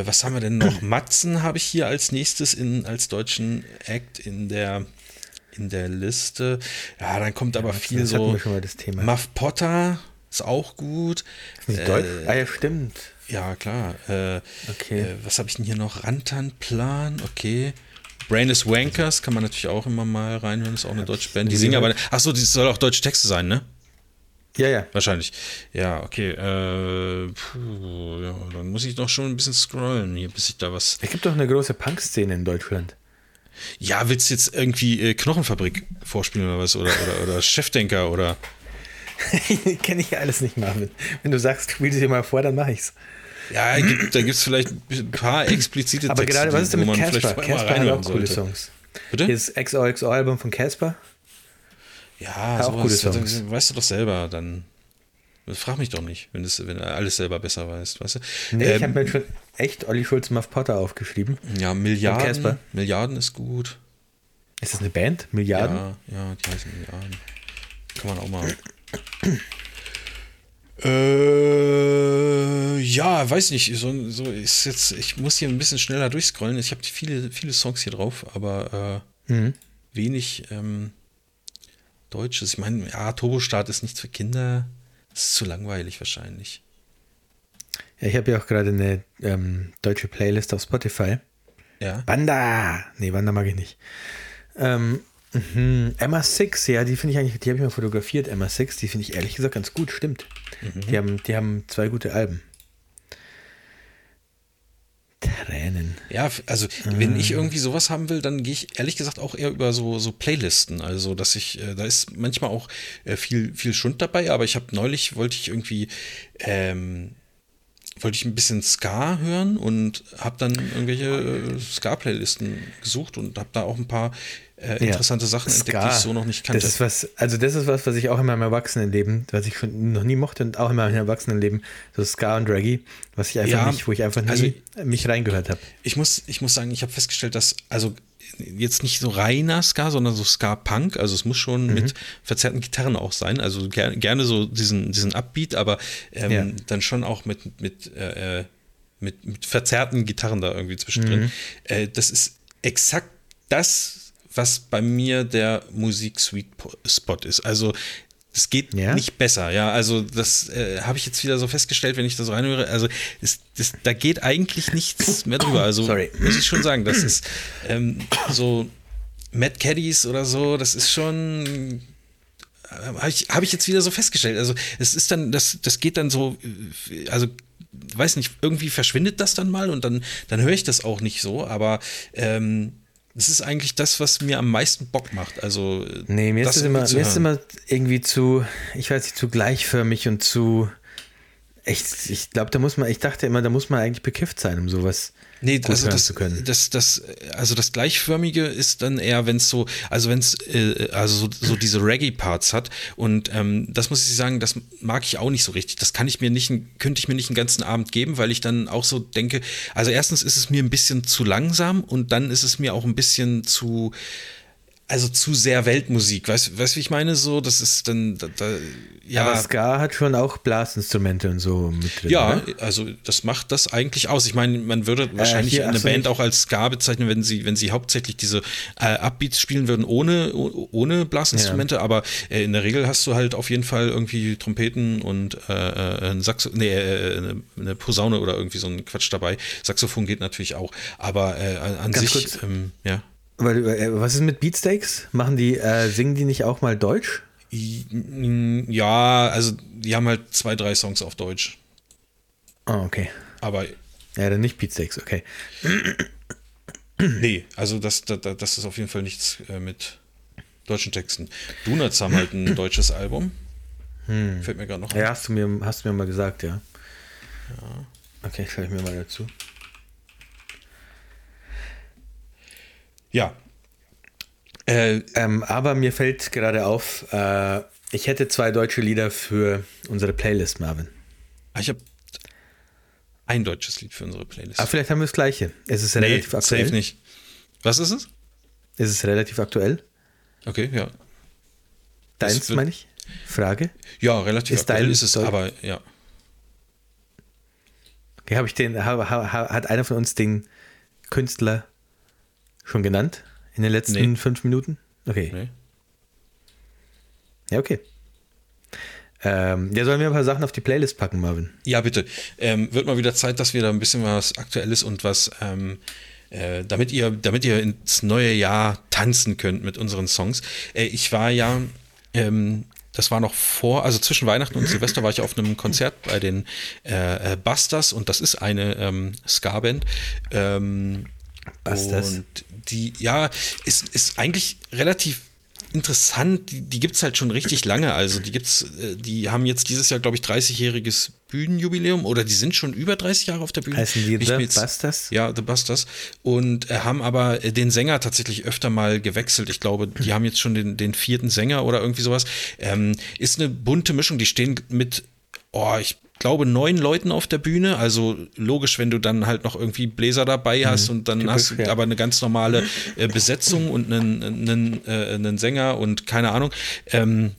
was haben wir denn noch? <clears throat> Matzen habe ich hier als nächstes in, als deutschen Act in der in der Liste. Ja, dann kommt aber ja, viel so. Schon mal das Thema. Muff Potter ist auch gut. Ist äh, ah ja, stimmt. Ja, klar. Äh, okay. Äh, was habe ich denn hier noch? Rantanplan, okay. Brain is Wankers kann man natürlich auch immer mal reinhören, ist auch eine deutsche Band. Die singen aber. Achso, das soll auch deutsche Texte sein, ne? Ja, ja. Wahrscheinlich. Ja, okay. Äh, puh, ja, dann muss ich doch schon ein bisschen scrollen hier, bis ich da was. Es gibt doch eine große Punk-Szene in Deutschland. Ja, willst du jetzt irgendwie äh, Knochenfabrik vorspielen oder was? Oder, oder, oder Chefdenker oder. <laughs> Kenne ich alles nicht, Marvin. Wenn du sagst, spiel dir mal vor, dann mache ich's. Ja, gibt, da gibt es vielleicht ein paar explizite Aber Texte, gerade, was ist denn mit Casper? Casper hat auch coole Songs. Bitte? Hier ist XOXO-Album von Casper. Ja, hat auch gute Songs. weißt du doch selber, dann frag mich doch nicht, wenn, das, wenn du alles selber besser weißt, weißt du? Nee, ähm, ich habe mir schon echt Olli Schulz Muff Potter aufgeschrieben. Ja, Milliarden. Milliarden ist gut. Ist das eine Band? Milliarden? Ja, ja, die heißen Milliarden. Kann man auch mal. Äh, ja, weiß nicht. So, so ist jetzt, ich muss hier ein bisschen schneller durchscrollen. Ich habe viele, viele Songs hier drauf, aber äh, mhm. wenig ähm, Deutsches. Ich meine, ja, Turbostart ist nichts für Kinder. Das ist zu langweilig wahrscheinlich. Ja, ich habe ja auch gerade eine ähm, deutsche Playlist auf Spotify. Ja. Wanda! Nee, Wanda mag ich nicht. Ähm, mh, Emma Six, ja, die finde ich eigentlich, die habe ich mal fotografiert, Emma Six, die finde ich ehrlich gesagt ganz gut, stimmt. Mhm. Die, haben, die haben zwei gute Alben. erwähnen. Ja, also wenn ich irgendwie sowas haben will, dann gehe ich ehrlich gesagt auch eher über so, so Playlisten. Also, dass ich, äh, da ist manchmal auch äh, viel, viel Schund dabei, aber ich habe neulich, wollte ich irgendwie, ähm, wollte ich ein bisschen Ska hören und habe dann irgendwelche äh, Ska-Playlisten gesucht und habe da auch ein paar äh, interessante ja. Sachen entdeckt, die ich so noch nicht kannte. Das ist was, also das ist was, was ich auch in meinem Erwachsenenleben, was ich schon noch nie mochte und auch in meinem Erwachsenenleben, so Ska und Reggae, was ich einfach ja, nicht, wo ich einfach nie also, mich reingehört habe. Ich muss, ich muss sagen, ich habe festgestellt, dass, also jetzt nicht so reiner Ska, sondern so Ska-Punk. Also es muss schon mhm. mit verzerrten Gitarren auch sein. Also ger gerne so diesen, diesen Upbeat, aber ähm, ja. dann schon auch mit, mit, äh, mit, mit, verzerrten Gitarren da irgendwie zwischendrin. Mhm. Äh, das ist exakt das, was bei mir der Musik-Sweet Spot ist. Also es geht ja? nicht besser, ja. Also, das äh, habe ich jetzt wieder so festgestellt, wenn ich das reinhöre. Also, es, das, da geht eigentlich nichts mehr drüber. Also, Sorry. muss ich schon sagen, das ist ähm, so Mad Caddies oder so, das ist schon. Äh, habe ich, hab ich jetzt wieder so festgestellt. Also, es ist dann, das, das geht dann so, äh, also weiß nicht, irgendwie verschwindet das dann mal und dann, dann höre ich das auch nicht so, aber ähm, das ist eigentlich das, was mir am meisten Bock macht. Also, nee, mir, ist, das immer, mir ist immer irgendwie zu, ich weiß nicht, zu gleichförmig und zu. Echt, ich glaube, da muss man, ich dachte immer, da muss man eigentlich bekifft sein, um sowas Nee, also das, zu können. Das, das, also das Gleichförmige ist dann eher, wenn es so, also wenn es, äh, also so, so diese Reggae-Parts hat. Und ähm, das muss ich sagen, das mag ich auch nicht so richtig. Das kann ich mir nicht, könnte ich mir nicht einen ganzen Abend geben, weil ich dann auch so denke, also erstens ist es mir ein bisschen zu langsam und dann ist es mir auch ein bisschen zu, also zu sehr Weltmusik. Weißt du, wie ich meine? So, das ist dann, da, da, ja. Aber Ska hat schon auch Blasinstrumente und so mit drin. Ja, oder? also das macht das eigentlich aus. Ich meine, man würde äh, wahrscheinlich hier, eine Band nicht. auch als Ska bezeichnen, wenn sie, wenn sie hauptsächlich diese äh, Upbeats spielen würden ohne, ohne Blasinstrumente, ja. aber äh, in der Regel hast du halt auf jeden Fall irgendwie Trompeten und äh, äh ein Saxo nee, äh, eine Posaune oder irgendwie so ein Quatsch dabei. Saxophon geht natürlich auch, aber an Ganz sich, ähm, ja. Äh, was ist mit Beatsteaks? Machen die, äh, singen die nicht auch mal Deutsch? Ja, also die haben halt zwei, drei Songs auf Deutsch. Ah, okay. Aber. Ja, dann nicht Beatsteaks, okay. Nee, also das, das, das ist auf jeden Fall nichts äh, mit deutschen Texten. Donuts haben halt ein deutsches Album. Hm. Fällt mir gerade noch Ja, hast du, mir, hast du mir mal gesagt, ja. Ja. Okay, schreibe ich mir mal dazu. Ja. Äh, ähm, aber mir fällt gerade auf, äh, ich hätte zwei deutsche Lieder für unsere Playlist, Marvin. Ah, ich habe ein deutsches Lied für unsere Playlist. Aber ah, vielleicht haben wir das gleiche. Es ist relativ nee, aktuell. Safe nicht. Was ist es? Es ist relativ aktuell. Okay, ja. Deins, meine ich? Frage? Ja, relativ ist aktuell ist es, aber ja. Okay, habe ich den, hat einer von uns den Künstler Schon genannt? In den letzten nee. fünf Minuten? Okay. Nee. Ja, okay. Ähm, ja, sollen wir ein paar Sachen auf die Playlist packen, Marvin? Ja, bitte. Ähm, wird mal wieder Zeit, dass wir da ein bisschen was Aktuelles und was, ähm, äh, damit ihr, damit ihr ins neue Jahr tanzen könnt mit unseren Songs. Äh, ich war ja, ähm, das war noch vor, also zwischen Weihnachten und Silvester war ich auf einem Konzert bei den äh, äh Busters und das ist eine ähm, Ska-Band. Ähm, Busters. Und die, ja, ist, ist eigentlich relativ interessant. Die, die gibt es halt schon richtig lange. Also die gibt's, äh, die haben jetzt dieses Jahr, glaube ich, 30-jähriges Bühnenjubiläum oder die sind schon über 30 Jahre auf der Bühne. Heißen die The Busters? Ja, The Busters. Und äh, haben aber äh, den Sänger tatsächlich öfter mal gewechselt. Ich glaube, die haben jetzt schon den, den vierten Sänger oder irgendwie sowas. Ähm, ist eine bunte Mischung. Die stehen mit, oh, ich glaube, neun Leuten auf der Bühne. Also logisch, wenn du dann halt noch irgendwie Bläser dabei hast mhm, und dann typisch, hast du ja. aber eine ganz normale äh, Besetzung und einen, einen, äh, einen Sänger und keine Ahnung. Ähm,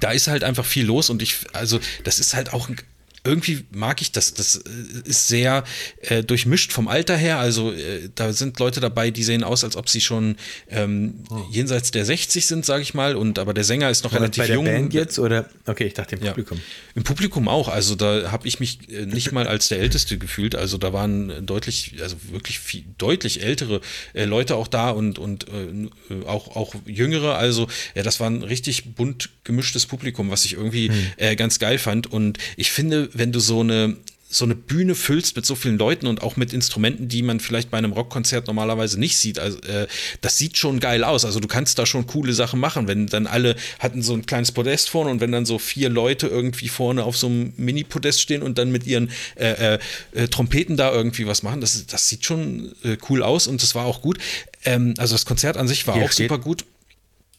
da ist halt einfach viel los und ich, also das ist halt auch ein irgendwie mag ich das. Das äh, ist sehr äh, durchmischt vom Alter her. Also äh, da sind Leute dabei, die sehen aus, als ob sie schon ähm, oh. jenseits der 60 sind, sage ich mal. Und aber der Sänger ist noch War relativ bei jung. Der Band jetzt oder? Okay, ich dachte im Publikum. Ja. Im Publikum auch. Also da habe ich mich äh, nicht mal als der Älteste gefühlt. Also da waren deutlich, also wirklich viel, deutlich ältere äh, Leute auch da und und äh, auch auch jüngere. Also ja, das war ein richtig bunt gemischtes Publikum, was ich irgendwie hm. ganz geil fand. Und ich finde wenn du so eine so eine Bühne füllst mit so vielen Leuten und auch mit Instrumenten, die man vielleicht bei einem Rockkonzert normalerweise nicht sieht. Also äh, das sieht schon geil aus. Also du kannst da schon coole Sachen machen, wenn dann alle hatten so ein kleines Podest vorne und wenn dann so vier Leute irgendwie vorne auf so einem Mini-Podest stehen und dann mit ihren äh, äh, äh Trompeten da irgendwie was machen, das, das sieht schon äh, cool aus und das war auch gut. Ähm, also das Konzert an sich war Hier auch super gut.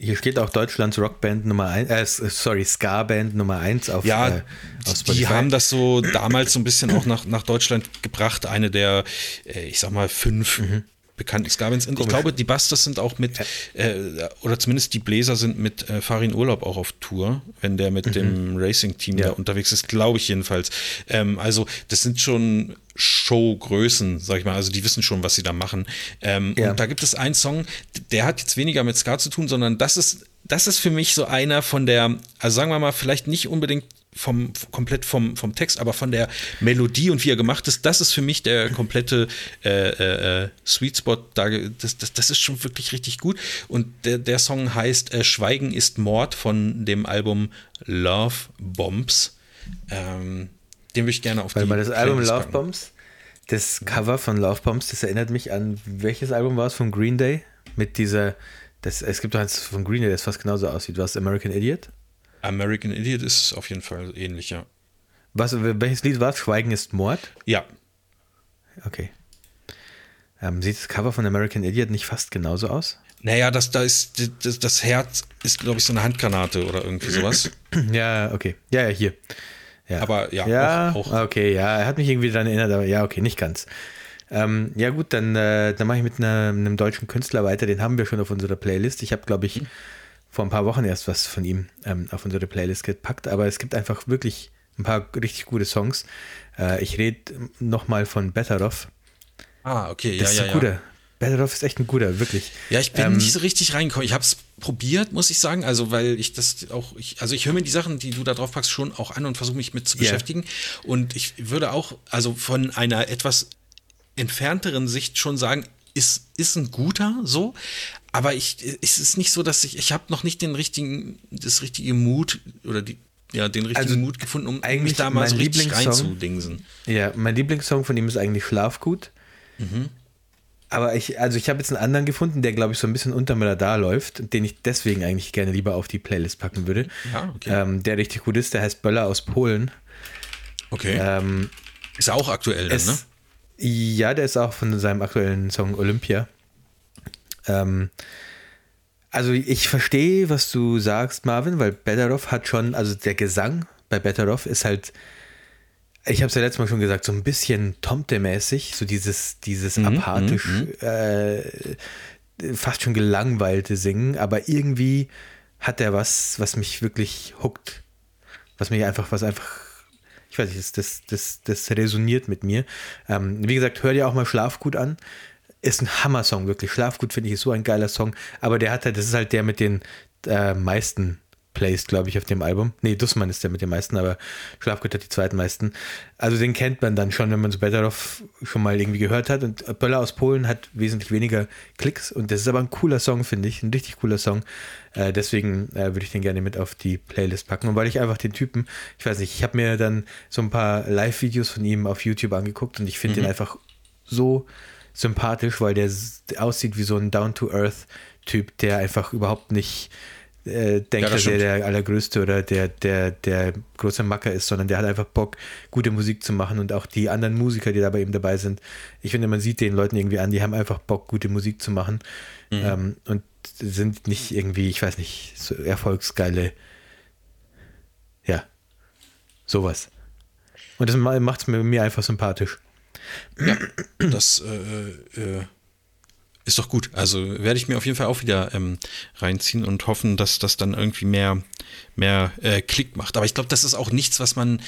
Hier steht auch Deutschlands Rockband Nummer 1, äh, sorry, Ska-Band Nummer 1 auf Ja, äh, auf die haben das so damals so ein bisschen auch nach, nach Deutschland gebracht. Eine der, äh, ich sag mal, fünf mhm. Bekannten Ska-Bands. Und ich glaube, die Busters sind auch mit, äh, oder zumindest die Bläser sind mit äh, Farin Urlaub auch auf Tour, wenn der mit mhm. dem Racing-Team ja. da unterwegs ist, glaube ich jedenfalls. Ähm, also, das sind schon Showgrößen, sag ich mal. Also die wissen schon, was sie da machen. Ähm, ja. Und da gibt es einen Song, der hat jetzt weniger mit Ska zu tun, sondern das ist, das ist für mich so einer von der, also sagen wir mal, vielleicht nicht unbedingt vom komplett vom, vom Text, aber von der Melodie und wie er gemacht ist, das ist für mich der komplette äh, äh, äh Sweet Spot. Da, das, das, das ist schon wirklich richtig gut. Und der, der Song heißt äh, Schweigen ist Mord von dem Album Love Bombs. Ähm, den würde ich gerne auf Weil die das Album Love packen. Bombs, das Cover von Love Bombs, das erinnert mich an, welches Album war es von Green Day? Mit dieser, das, es gibt doch eins von Green Day, das fast genauso aussieht. War es American Idiot? American Idiot ist auf jeden Fall ähnlich, ja. Was, welches Lied war es? Schweigen ist Mord? Ja. Okay. Ähm, sieht das Cover von American Idiot nicht fast genauso aus? Naja, das, da ist, das, das Herz ist, glaube ich, so eine Handgranate oder irgendwie sowas. <clears throat> Ja, okay. Ja, ja, hier. Ja. Aber ja, ja auch, auch, Okay, ja, er hat mich irgendwie daran erinnert, aber ja, okay, nicht ganz. Ähm, ja, gut, dann, äh, dann mache ich mit einer, einem deutschen Künstler weiter. Den haben wir schon auf unserer Playlist. Ich habe, glaube ich, mhm. Vor ein paar Wochen erst was von ihm ähm, auf unsere Playlist gepackt. Aber es gibt einfach wirklich ein paar richtig gute Songs. Äh, ich rede nochmal von Betteroff. Ah, okay, das ja, ist ja, ein guter. Betteroff ist echt ein guter, wirklich. Ja, ich bin ähm, nicht so richtig reingekommen. Ich habe es probiert, muss ich sagen. Also, weil ich das auch, ich, also ich höre mir die Sachen, die du da drauf packst, schon auch an und versuche mich mit zu yeah. beschäftigen. Und ich würde auch, also von einer etwas entfernteren Sicht schon sagen, ist, ist ein guter so. Aber ich, es ist nicht so, dass ich, ich habe noch nicht den richtigen, das richtige Mut oder die, ja, den richtigen also Mut gefunden, um mich da mal so richtig reinzudingsen. Ja, mein Lieblingssong von ihm ist eigentlich Schlafgut. Mhm. Aber ich, also ich habe jetzt einen anderen gefunden, der glaube ich so ein bisschen unter mir Radar läuft, den ich deswegen eigentlich gerne lieber auf die Playlist packen würde. Ja, okay. Ähm, der richtig gut ist, der heißt Böller aus Polen. Okay. Ähm, ist auch aktuell, es, dann, ne? Ja, der ist auch von seinem aktuellen Song Olympia. Ähm, also ich verstehe, was du sagst, Marvin, weil Betteroff hat schon, also der Gesang bei Betteroff ist halt ich habe es ja letztes Mal schon gesagt, so ein bisschen Tomte-mäßig, so dieses, dieses mhm, apathisch, mhm, mhm. äh, fast schon gelangweilte Singen, aber irgendwie hat er was, was mich wirklich huckt. Was mich einfach, was einfach, ich weiß nicht, das, das, das resoniert mit mir. Ähm, wie gesagt, hör dir auch mal Schlafgut an. Ist ein Hammer-Song, wirklich. Schlafgut finde ich ist so ein geiler Song, aber der hat halt, das ist halt der mit den äh, meisten Plays, glaube ich, auf dem Album. Nee, Dussmann ist der mit den meisten, aber Schlafgut hat die zweitmeisten. Also den kennt man dann schon, wenn man so Betteroff schon mal irgendwie gehört hat. Und Böller aus Polen hat wesentlich weniger Klicks und das ist aber ein cooler Song, finde ich. Ein richtig cooler Song. Äh, deswegen äh, würde ich den gerne mit auf die Playlist packen. Und weil ich einfach den Typen, ich weiß nicht, ich habe mir dann so ein paar Live-Videos von ihm auf YouTube angeguckt und ich finde mhm. den einfach so sympathisch, weil der aussieht wie so ein Down-to-Earth-Typ, der einfach überhaupt nicht äh, denkt, ja, dass er der Allergrößte oder der, der, der große Macker ist, sondern der hat einfach Bock, gute Musik zu machen und auch die anderen Musiker, die da bei ihm dabei sind. Ich finde, man sieht den Leuten irgendwie an, die haben einfach Bock, gute Musik zu machen mhm. ähm, und sind nicht irgendwie, ich weiß nicht, so erfolgsgeile, ja, sowas. Und das macht es mir einfach sympathisch. Ja, das äh, äh, ist doch gut. Also werde ich mir auf jeden Fall auch wieder ähm, reinziehen und hoffen, dass das dann irgendwie mehr, mehr äh, Klick macht. Aber ich glaube, das ist auch nichts, was man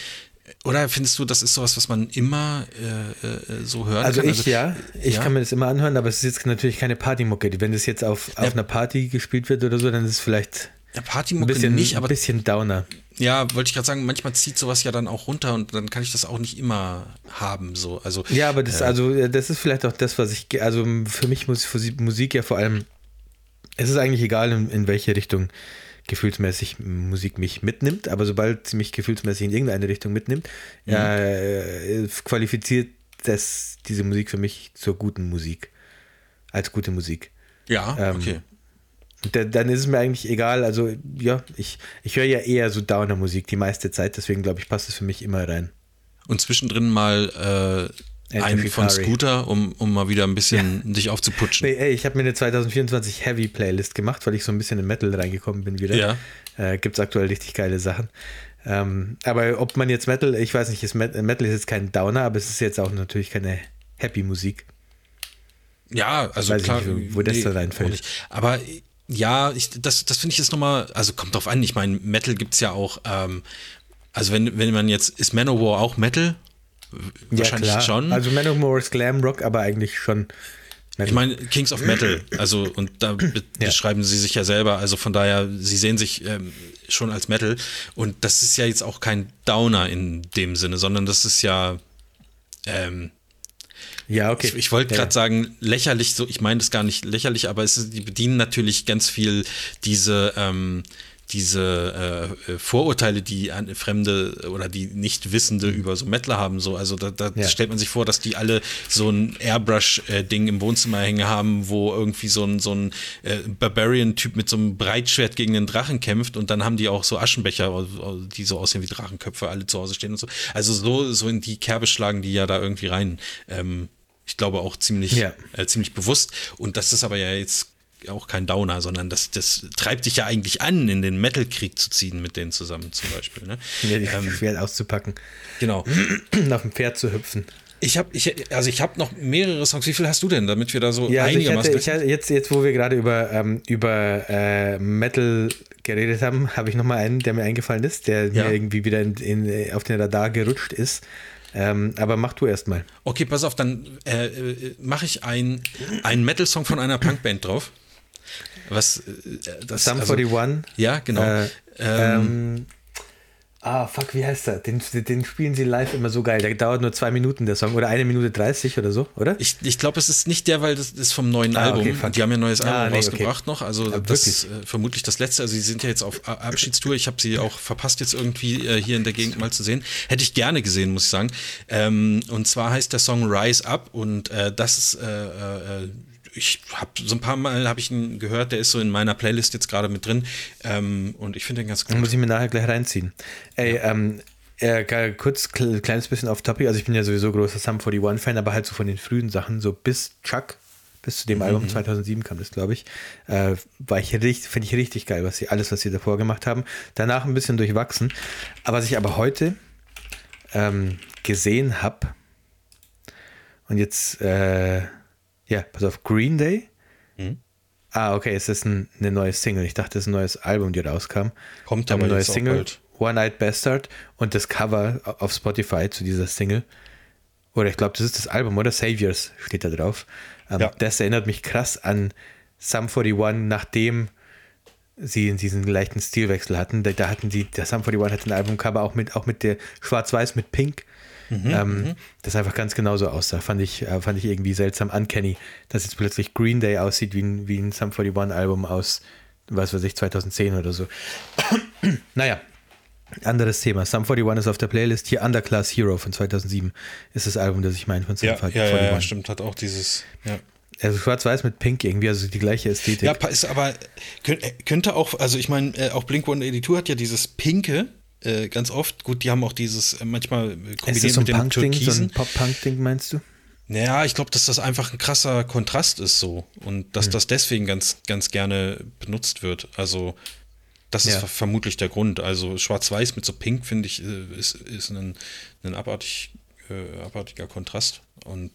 oder findest du, das ist sowas, was man immer äh, äh so hören also kann? Ich, also ich ja, ich ja? kann mir das immer anhören, aber es ist jetzt natürlich keine Partymucke. Wenn das jetzt auf, auf ja. einer Party gespielt wird oder so, dann ist es vielleicht ja, Partymucke bisschen, nicht, aber ein bisschen Downer. Ja, wollte ich gerade sagen, manchmal zieht sowas ja dann auch runter und dann kann ich das auch nicht immer haben. So. Also, ja, aber das, äh, also, das ist vielleicht auch das, was ich, also für mich muss Musik ja vor allem, es ist eigentlich egal, in, in welche Richtung gefühlsmäßig Musik mich mitnimmt, aber sobald sie mich gefühlsmäßig in irgendeine Richtung mitnimmt, mhm. äh, qualifiziert das diese Musik für mich zur guten Musik. Als gute Musik. Ja, ähm, okay. Dann ist es mir eigentlich egal. Also, ja, ich, ich höre ja eher so Downer-Musik die meiste Zeit, deswegen glaube ich, passt es für mich immer rein. Und zwischendrin mal äh, einen von Scooter, um, um mal wieder ein bisschen ja. dich aufzuputschen. Nee, ey, ich habe mir eine 2024 Heavy Playlist gemacht, weil ich so ein bisschen in Metal reingekommen bin wieder. Ja. Äh, Gibt es aktuell richtig geile Sachen. Ähm, aber ob man jetzt Metal, ich weiß nicht, ist Metal ist jetzt kein Downer, aber es ist jetzt auch natürlich keine Happy Musik. Ja, also klar, nicht, wo das nee, da reinfällt. Aber ja, ich, das, das finde ich jetzt nochmal, also kommt drauf an, ich meine, Metal gibt es ja auch, ähm, also wenn, wenn man jetzt, ist Manowar auch Metal? Wahrscheinlich ja, klar. schon. Also Manowar ist Glam Rock, aber eigentlich schon Metal. Ich meine, Kings of Metal, also und da <clears throat> be ja. beschreiben sie sich ja selber, also von daher, sie sehen sich ähm, schon als Metal und das ist ja jetzt auch kein Downer in dem Sinne, sondern das ist ja ähm, ja, okay. Ich, ich wollte gerade ja. sagen, lächerlich, so, ich meine das gar nicht lächerlich, aber es ist, die bedienen natürlich ganz viel diese, ähm, diese äh, Vorurteile, die Fremde oder die Nicht-Wissende über so Mettler haben. So, also da, da ja. stellt man sich vor, dass die alle so ein Airbrush-Ding im Wohnzimmer hängen haben, wo irgendwie so ein, so ein äh, Barbarian-Typ mit so einem Breitschwert gegen den Drachen kämpft und dann haben die auch so Aschenbecher, die so aussehen wie Drachenköpfe, alle zu Hause stehen und so. Also so, so in die Kerbe schlagen die ja da irgendwie rein. Ähm, ich glaube auch ziemlich, ja. äh, ziemlich bewusst. Und das ist aber ja jetzt auch kein Downer, sondern das, das treibt dich ja eigentlich an, in den Metal-Krieg zu ziehen mit denen zusammen zum Beispiel. Ne? Ja, die ähm, Schwert auszupacken. Genau. <clears throat> Auf dem Pferd zu hüpfen. Ich habe ich, also ich hab noch mehrere Songs. Wie viel hast du denn, damit wir da so ja, also einigermaßen. Ich hatte, ich jetzt, jetzt, wo wir gerade über, ähm, über äh, Metal geredet haben, habe ich noch mal einen, der mir eingefallen ist, der ja. mir irgendwie wieder in, in, auf den Radar gerutscht ist. Ähm, aber mach du erst mal. Okay, pass auf, dann äh, äh mache ich einen Metal-Song von einer Punkband drauf. Was, äh, das, Sum also, 41? Ja, genau. Äh, ähm, ähm, ah, fuck, wie heißt der? Den, den spielen sie live immer so geil. Der dauert nur zwei Minuten, der Song. Oder eine Minute 30 oder so, oder? Ich, ich glaube, es ist nicht der, weil das ist vom neuen ah, Album. Okay, die haben ja ein neues Album ah, nee, rausgebracht okay. noch. Also, Aber das ist äh, vermutlich das letzte. Also, sie sind ja jetzt auf Abschiedstour. Ich habe sie auch verpasst, jetzt irgendwie äh, hier in der Gegend mal zu sehen. Hätte ich gerne gesehen, muss ich sagen. Ähm, und zwar heißt der Song Rise Up und äh, das ist äh, äh, ich habe so ein paar Mal habe ich ihn gehört, der ist so in meiner Playlist jetzt gerade mit drin ähm, und ich finde den ganz gut. Dann muss ich mir nachher gleich reinziehen. Ey, ja. ähm, äh, kurz, kleines bisschen auf Topic, also ich bin ja sowieso großer Sum 41-Fan, aber halt so von den frühen Sachen, so bis Chuck, bis zu dem mhm. Album 2007 kam das, glaube ich, äh, war ich richtig, finde ich richtig geil, was sie, alles, was sie davor gemacht haben. Danach ein bisschen durchwachsen. Aber was ich aber heute ähm, gesehen habe, und jetzt, äh, ja, pass auf, Green Day. Mhm. Ah, okay, es ist ein, eine neue Single. Ich dachte, es ist ein neues Album, die rauskam. Kommt aber ein neues Single. One Night Bastard und das Cover auf Spotify zu dieser Single. Oder ich glaube, das ist das Album, oder? Saviors steht da drauf. Ähm, ja. Das erinnert mich krass an Sum 41, nachdem sie diesen leichten Stilwechsel hatten. Da, da hatten die, der Sum 41 hat ein Albumcover auch mit, auch mit der Schwarz-Weiß mit Pink Mhm, ähm, mhm. das einfach ganz genauso aussah. Fand ich, äh, fand ich irgendwie seltsam uncanny, dass jetzt plötzlich Green Day aussieht wie ein, wie ein Sum 41 Album aus, was weiß ich, 2010 oder so. <clears throat> naja, anderes Thema. Sum 41 ist auf der Playlist. Hier Underclass Hero von 2007 ist das Album, das ich meine von Sum ja, 41. Ja, ja, ja, stimmt, hat auch dieses, ja. Also schwarz-weiß mit Pink irgendwie, also die gleiche Ästhetik. Ja, ist aber, könnte auch, also ich meine, äh, auch Blink-182 hat ja dieses Pinke, äh, ganz oft. Gut, die haben auch dieses äh, manchmal kombiniert so mit dem Türkisen. So ein Pop-Punk-Ding meinst du? Naja, ich glaube, dass das einfach ein krasser Kontrast ist so und dass hm. das deswegen ganz, ganz gerne benutzt wird. Also das ist ja. vermutlich der Grund. Also Schwarz-Weiß mit so Pink, finde ich, äh, ist, ist ein, ein abartig, äh, abartiger Kontrast. Und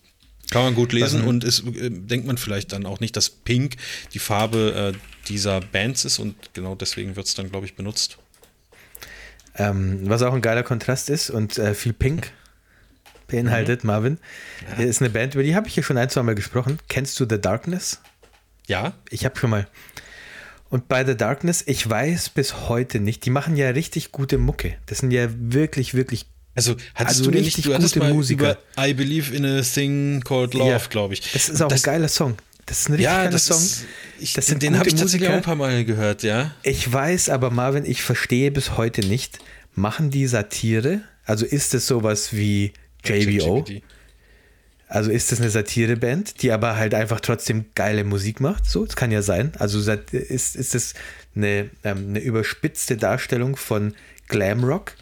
kann man gut lesen also, und ist, äh, denkt man vielleicht dann auch nicht, dass Pink die Farbe äh, dieser Bands ist und genau deswegen wird es dann, glaube ich, benutzt. Ähm, was auch ein geiler Kontrast ist und äh, viel Pink beinhaltet, mhm. Marvin, ja. ist eine Band, über die habe ich ja schon ein, zwei Mal gesprochen. Kennst du The Darkness? Ja. Ich habe schon mal. Und bei The Darkness, ich weiß bis heute nicht, die machen ja richtig gute Mucke. Das sind ja wirklich, wirklich also hattest also du richtig nicht, du gute Musiker. I Believe in a Thing Called Love, ja, glaube ich. Das ist auch das, ein geiler Song. Das ist ein richtig Ja, das Song. ist, ich, das den, sind den habe ich tatsächlich auch ein paar Mal gehört, ja. Ich weiß aber, Marvin, ich verstehe bis heute nicht, machen die Satire? Also ist es sowas wie JBO? Also ist das eine Satireband, die aber halt einfach trotzdem geile Musik macht? So, das kann ja sein. Also ist, ist das eine, ähm, eine überspitzte Darstellung von Glamrock?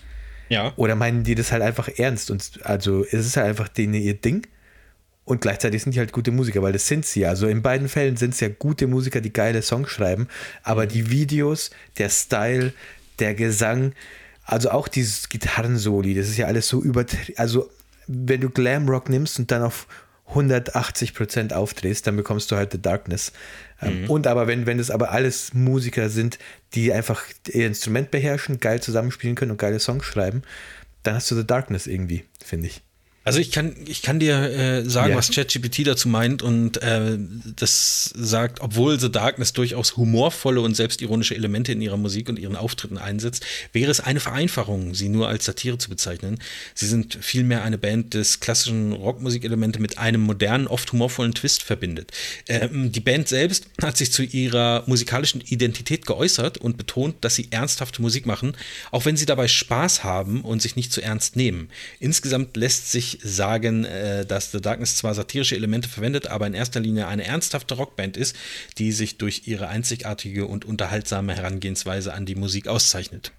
Ja. Oder meinen die das halt einfach ernst? Und also ist es halt einfach denen ihr Ding? Und gleichzeitig sind die halt gute Musiker, weil das sind sie. Also in beiden Fällen sind es ja gute Musiker, die geile Songs schreiben. Aber die Videos, der Style, der Gesang, also auch dieses Gitarrensoli, das ist ja alles so übertrieben. Also wenn du Glamrock nimmst und dann auf 180% aufdrehst, dann bekommst du halt The Darkness. Ähm, Und aber wenn, wenn das aber alles Musiker sind, die einfach ihr Instrument beherrschen, geil zusammenspielen können und geile Songs schreiben, dann hast du The Darkness irgendwie, finde ich. Also ich kann, ich kann dir äh, sagen, Ja. was ChatGPT dazu meint und äh, das sagt, obwohl The Darkness durchaus humorvolle und selbstironische Elemente in ihrer Musik und ihren Auftritten einsetzt, wäre es eine Vereinfachung, sie nur als Satire zu bezeichnen. Sie sind vielmehr eine Band, des klassischen Rockmusikelemente mit einem modernen, oft humorvollen Twist verbindet. Ähm, die Band selbst hat sich zu ihrer musikalischen Identität geäußert und betont, dass sie ernsthafte Musik machen, auch wenn sie dabei Spaß haben und sich nicht zu ernst nehmen. Insgesamt lässt sich sagen, äh, dass The Darkness zwar satirische Elemente verwendet, aber in erster Linie eine ernsthafte Rockband ist, die sich durch ihre einzigartige und unterhaltsame Herangehensweise an die Musik auszeichnet.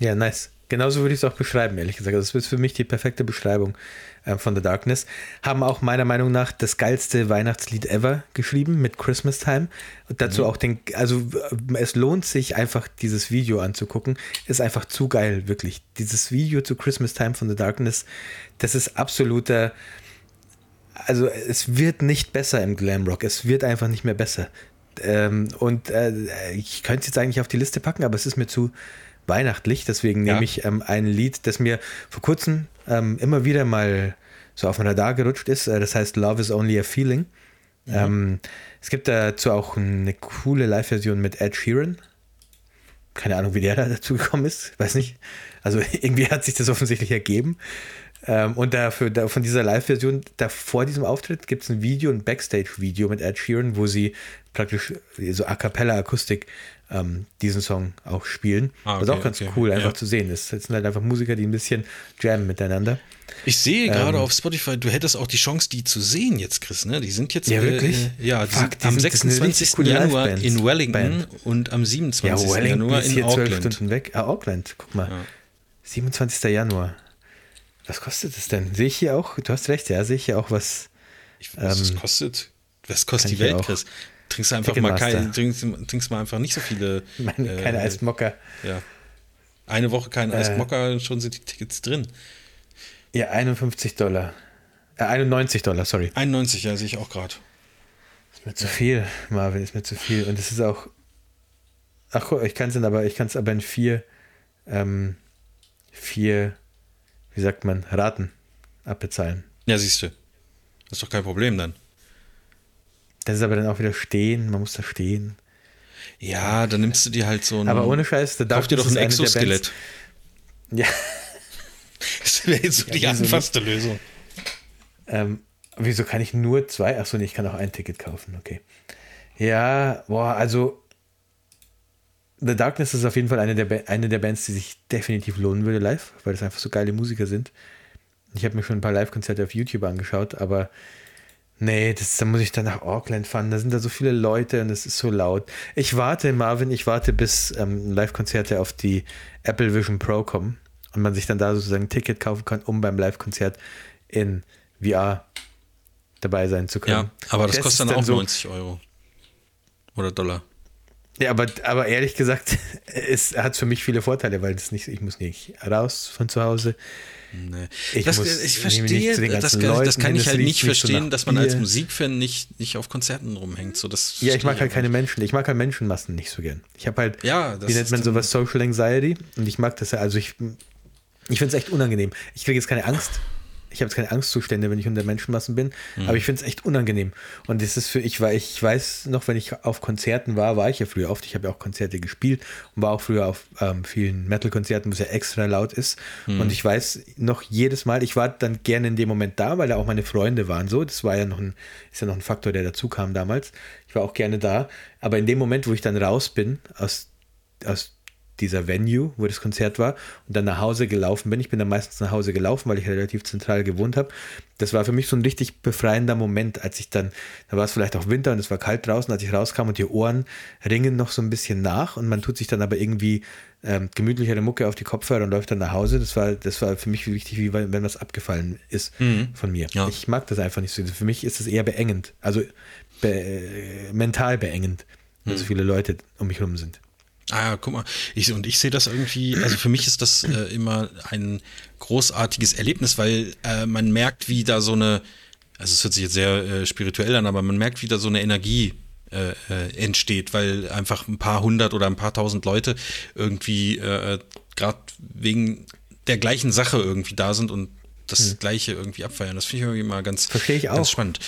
Ja, nice. Genauso würde ich es auch beschreiben, ehrlich gesagt. Das ist für mich die perfekte Beschreibung äh, von The Darkness. Haben auch meiner Meinung nach das geilste Weihnachtslied ever geschrieben mit Christmas Time. Und dazu auch den, also äh, es lohnt sich einfach, dieses Video anzugucken. Ist einfach zu geil, wirklich. Dieses Video zu Christmas Time von The Darkness, das ist absoluter, also es wird nicht besser im Glamrock. Es wird einfach nicht mehr besser. Ähm, und äh, ich könnte es jetzt eigentlich auf die Liste packen, aber es ist mir zu weihnachtlich. Deswegen Ja. nehme ich ähm, ein Lied, das mir vor kurzem ähm, immer wieder mal so auf den Radar gerutscht ist. Äh, das heißt Love is Only a Feeling. Ähm, es gibt dazu auch eine coole Live-Version mit Ed Sheeran. Keine Ahnung, wie der da dazu gekommen ist. Weiß nicht. Also <laughs> irgendwie hat sich das offensichtlich ergeben. Ähm, und dafür, da, von dieser Live-Version, da vor diesem Auftritt gibt es ein Video, ein Backstage-Video mit Ed Sheeran, wo sie praktisch so A Cappella-Akustik ähm, diesen Song auch spielen. Ah, Was okay, auch ganz okay. cool einfach Ja. zu sehen ist. Das sind halt einfach Musiker, die ein bisschen jammen miteinander. Ich sehe Ähm. gerade auf Spotify, du hättest auch die Chance, die zu sehen jetzt, Chris. Ne? Die sind jetzt Ja, äh, wirklich? Äh, ja, die Fuck, sind die am sind- das ist eine richtig 26. coole Januar in Wellington Band. und am Ja, 27. Wellington Januar ist in Auckland. Stunden weg. Ah, Auckland, guck mal. 27. Januar. Was kostet es denn? Sehe ich hier auch? Du hast recht, ja, sehe ich hier auch was. Ich weiß, was Ähm, das kostet. Was kostet die ja Welt. Chris? Trinkst du einfach mal kein, trinkst, trinkst mal einfach nicht so viele. <laughs> Meine, äh, keine Eismocker. Ja. Eine Woche kein Äh. Eismocker, schon sind die Tickets drin. Ja, 51 Dollar. Äh, 91 Dollar, sorry. 91, ja, sehe ich auch gerade. Ist mir zu viel, Marvin, ist mir zu viel. Und es ist auch. Ach, ich kann es aber, ich kann es aber in vier, ähm, vier, wie sagt man, Raten abbezahlen. Ja, siehst du. Das ist doch kein Problem dann. Das ist aber dann auch wieder stehen, man muss da stehen. Ja, dann nimmst du dir halt so ein. Aber ohne Scheiß, da Kauf dir doch ein Exoskelett. Ja, <laughs> Das wäre jetzt so Ja, die einfachste Lösung. ähm, wieso kann ich nur zwei? Achso, nee, ich kann auch ein Ticket kaufen, okay. Ja, boah, also The Darkness ist auf jeden Fall eine der, Ba- eine der Bands, die sich definitiv lohnen würde live, weil das einfach so geile Musiker sind. Ich habe mir schon ein paar Live-Konzerte auf YouTube angeschaut, aber nee, das, da muss ich dann nach Auckland fahren. Da sind da so viele Leute und es ist so laut. Ich warte, Marvin, ich warte, bis ähm, Live-Konzerte auf die Apple Vision Pro kommen und man sich dann da sozusagen ein Ticket kaufen kann, um beim Live-Konzert in VR dabei sein zu können. Ja, aber das ist kostet dann auch so, 90 Euro. Oder Dollar. Ja, aber, aber ehrlich gesagt, <laughs> es hat für mich viele Vorteile, weil das nicht, ich muss nicht raus von zu Hause. Nee. Ich das, muss ich verstehe, das, kann- das Leuten kann hin, ich halt nicht so verstehen, nach dass man als. Musikfan nicht, nicht auf Konzerten rumhängt. So, das Ja, ich mag halt keine Menschen. Ich mag halt Menschenmassen nicht so gern. Ich habe halt, Ja, das wie nennt man sowas, Social Anxiety. Und ich mag das ja, also ich, ich finde es echt unangenehm. Ich kriege jetzt keine Angst, ich habe jetzt keine Angstzustände, wenn ich unter Menschenmassen bin, mhm. aber ich finde es echt unangenehm. Und das ist für, ich, war, ich weiß noch, wenn ich auf Konzerten war, war ich ja früher oft, ich habe ja auch Konzerte gespielt und war auch früher auf ähm, vielen Metal-Konzerten, wo es ja extra laut ist. Mhm. Und ich weiß noch jedes Mal, ich war dann gerne in dem Moment da, weil da auch meine Freunde waren so. Das war ja noch ein, ist ja noch ein Faktor, der dazu kam damals. Ich war auch gerne da. Aber in dem Moment, wo ich dann raus bin aus, aus dieser Venue, wo das Konzert war, und dann nach Hause gelaufen bin. Ich bin dann meistens nach Hause gelaufen, weil ich relativ zentral gewohnt habe. Das war für mich so ein richtig befreiender Moment, als ich dann, da war es vielleicht auch Winter und es war kalt draußen, als ich rauskam und die Ohren ringen noch so ein bisschen nach und man tut sich dann aber irgendwie ähm, gemütlichere Mucke auf die Kopfhörer und läuft dann nach Hause. Das war, das war für mich wichtig, wie wenn was abgefallen ist mhm. von mir. Ja. Ich mag das einfach nicht so. Für mich ist es eher beengend, also be äh, mental beengend, wenn mhm. so viele Leute um mich herum sind. Ah, guck mal, ich, und ich sehe das irgendwie, also für mich ist das äh, immer ein großartiges Erlebnis, weil äh, man merkt, wie da so eine, also es hört sich jetzt sehr äh, spirituell an, aber man merkt, wie da so eine Energie äh, äh, entsteht, weil einfach ein paar hundert oder ein paar tausend Leute irgendwie äh, gerade wegen der gleichen Sache irgendwie da sind und das hm. Gleiche irgendwie abfeiern. Das finde ich irgendwie mal ganz, ganz spannend.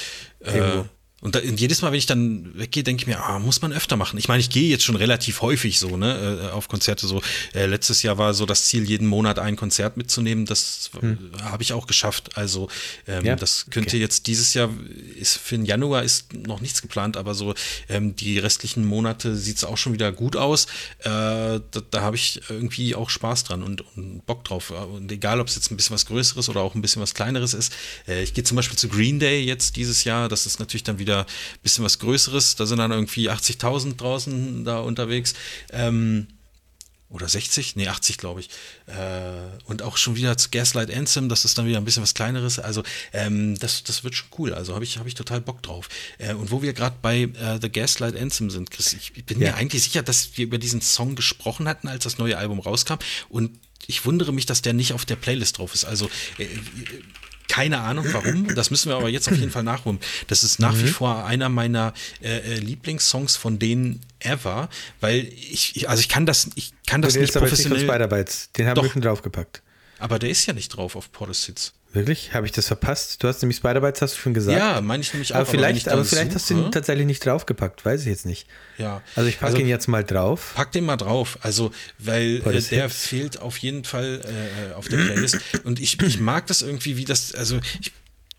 Äh, und, da, jedes Mal, wenn ich dann weggehe, denke ich mir, ah, muss man öfter machen. Ich meine, ich gehe jetzt schon relativ häufig so, ne, äh, auf Konzerte so. Äh, letztes Jahr war so das Ziel, jeden Monat ein Konzert mitzunehmen. Das hm. habe ich auch geschafft. Also ähm, ja? das könnte okay. jetzt dieses Jahr, ist für den Januar ist noch nichts geplant, aber so ähm, die restlichen Monate sieht es auch schon wieder gut aus. Äh, da, da habe ich irgendwie auch Spaß dran und, und, Bock drauf. Und egal, ob es jetzt ein bisschen was Größeres oder auch ein bisschen was Kleineres ist. Äh, ich gehe zum Beispiel zu Green Day jetzt dieses Jahr. Das ist natürlich dann wieder wieder ein bisschen was Größeres. Da sind dann irgendwie 80.000 draußen da unterwegs. Ähm, oder 60? Nee, 80 glaube ich. Äh, und auch schon wieder zu Gaslight Anthem, das ist dann wieder ein bisschen was Kleineres. Also ähm, das, das wird schon cool. Also habe ich, hab ich total Bock drauf. Äh, und wo wir gerade bei äh, The Gaslight Anthem sind, Chris, ich bin ja. mir eigentlich sicher, dass wir über diesen Song gesprochen hatten, als das neue Album rauskam. Und ich wundere mich, dass der nicht auf der Playlist drauf ist. Also äh, keine Ahnung warum. Das müssen wir aber jetzt auf jeden Fall nachholen. Das ist nach mhm. wie vor einer meiner äh, äh, Lieblingssongs von denen ever, weil ich, also ich kann das, ich kann das nicht professionell. Nicht Spider-Bytes. Den haben wir schon draufgepackt. Aber der ist ja nicht drauf auf Portis Wirklich? Habe ich das verpasst? Du hast nämlich Spider-Bytes, hast du schon gesagt. Ja, meine ich nämlich auch. Aber vielleicht, aber, aber vielleicht hast du ihn tatsächlich nicht draufgepackt, weiß ich jetzt nicht. Ja. Also ich packe also, ihn jetzt mal drauf. Pack den mal drauf. Also, weil äh, der fehlt auf jeden Fall äh, auf der Playlist. Und ich, ich mag das irgendwie, wie das, also ich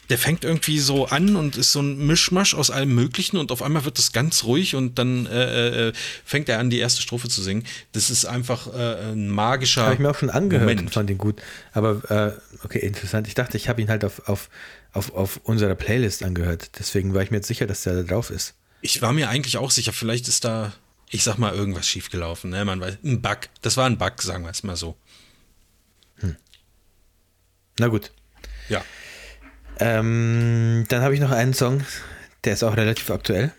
der fängt irgendwie so an und ist so ein Mischmasch aus allem Möglichen und auf einmal wird es ganz ruhig und dann äh, äh, fängt er an, die erste Strophe zu singen. Das ist einfach äh, ein magischer. Habe ich mir auch schon angehört Moment. und fand ihn gut. Aber äh, okay, interessant. Ich dachte, ich habe ihn halt auf, auf, auf, auf unserer Playlist angehört. Deswegen war ich mir jetzt sicher, dass der da drauf ist. Ich war mir eigentlich auch sicher, vielleicht ist da, ich sag mal, irgendwas schiefgelaufen. Ne? Man weiß, ein Bug. Das war ein Bug, sagen wir es mal so. Hm. Na gut. Ja. Ähm, dann habe ich noch einen Song, der ist auch relativ aktuell.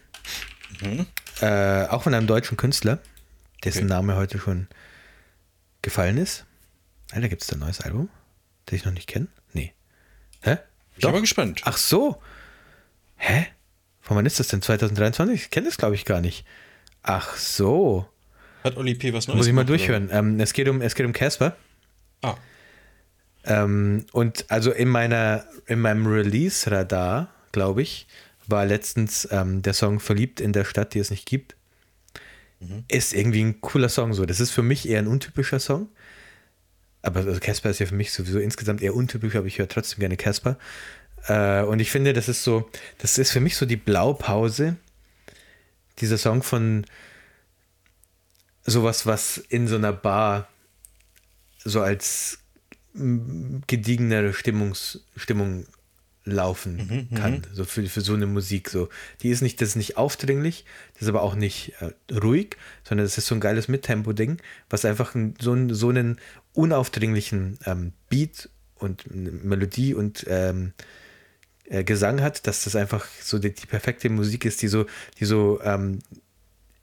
Mhm. Äh, auch von einem deutschen Künstler, dessen okay. Name heute schon gefallen ist. Alter, gibt es da ein neues Album, das ich noch nicht kenne? Nee. Hä? Ich bin aber gespannt. Ach so. Hä? Von wann ist das denn? 2023? Ich kenne das, glaube ich, gar nicht. Ach so. Hat Oli P. was Neues Muss ich mal durchhören. Ähm, es geht um es geht um Casper. Ah. Ähm, und also in meiner, in meinem Release-Radar, glaube ich, war letztens ähm, der Song Verliebt in der Stadt, die es nicht gibt. Mhm. Ist irgendwie ein cooler Song so. Das ist für mich eher ein untypischer Song. Aber also Casper ist ja für mich sowieso insgesamt eher untypisch, aber ich höre trotzdem gerne Casper. Äh, und ich finde, das ist so, das ist für mich so die Blaupause. Dieser Song von sowas, was in so einer Bar so als gediegenere Stimmungs, Stimmung laufen mhm, kann, mhm. so für, für so eine Musik. So. Die ist nicht, das ist nicht aufdringlich, das ist aber auch nicht äh, ruhig, sondern das ist so ein geiles Mittempo-Ding, was einfach so, einen, so einen unaufdringlichen ähm, Beat und Melodie und ähm, äh, Gesang hat, dass das einfach so die, die, perfekte Musik ist, die so, die so ähm,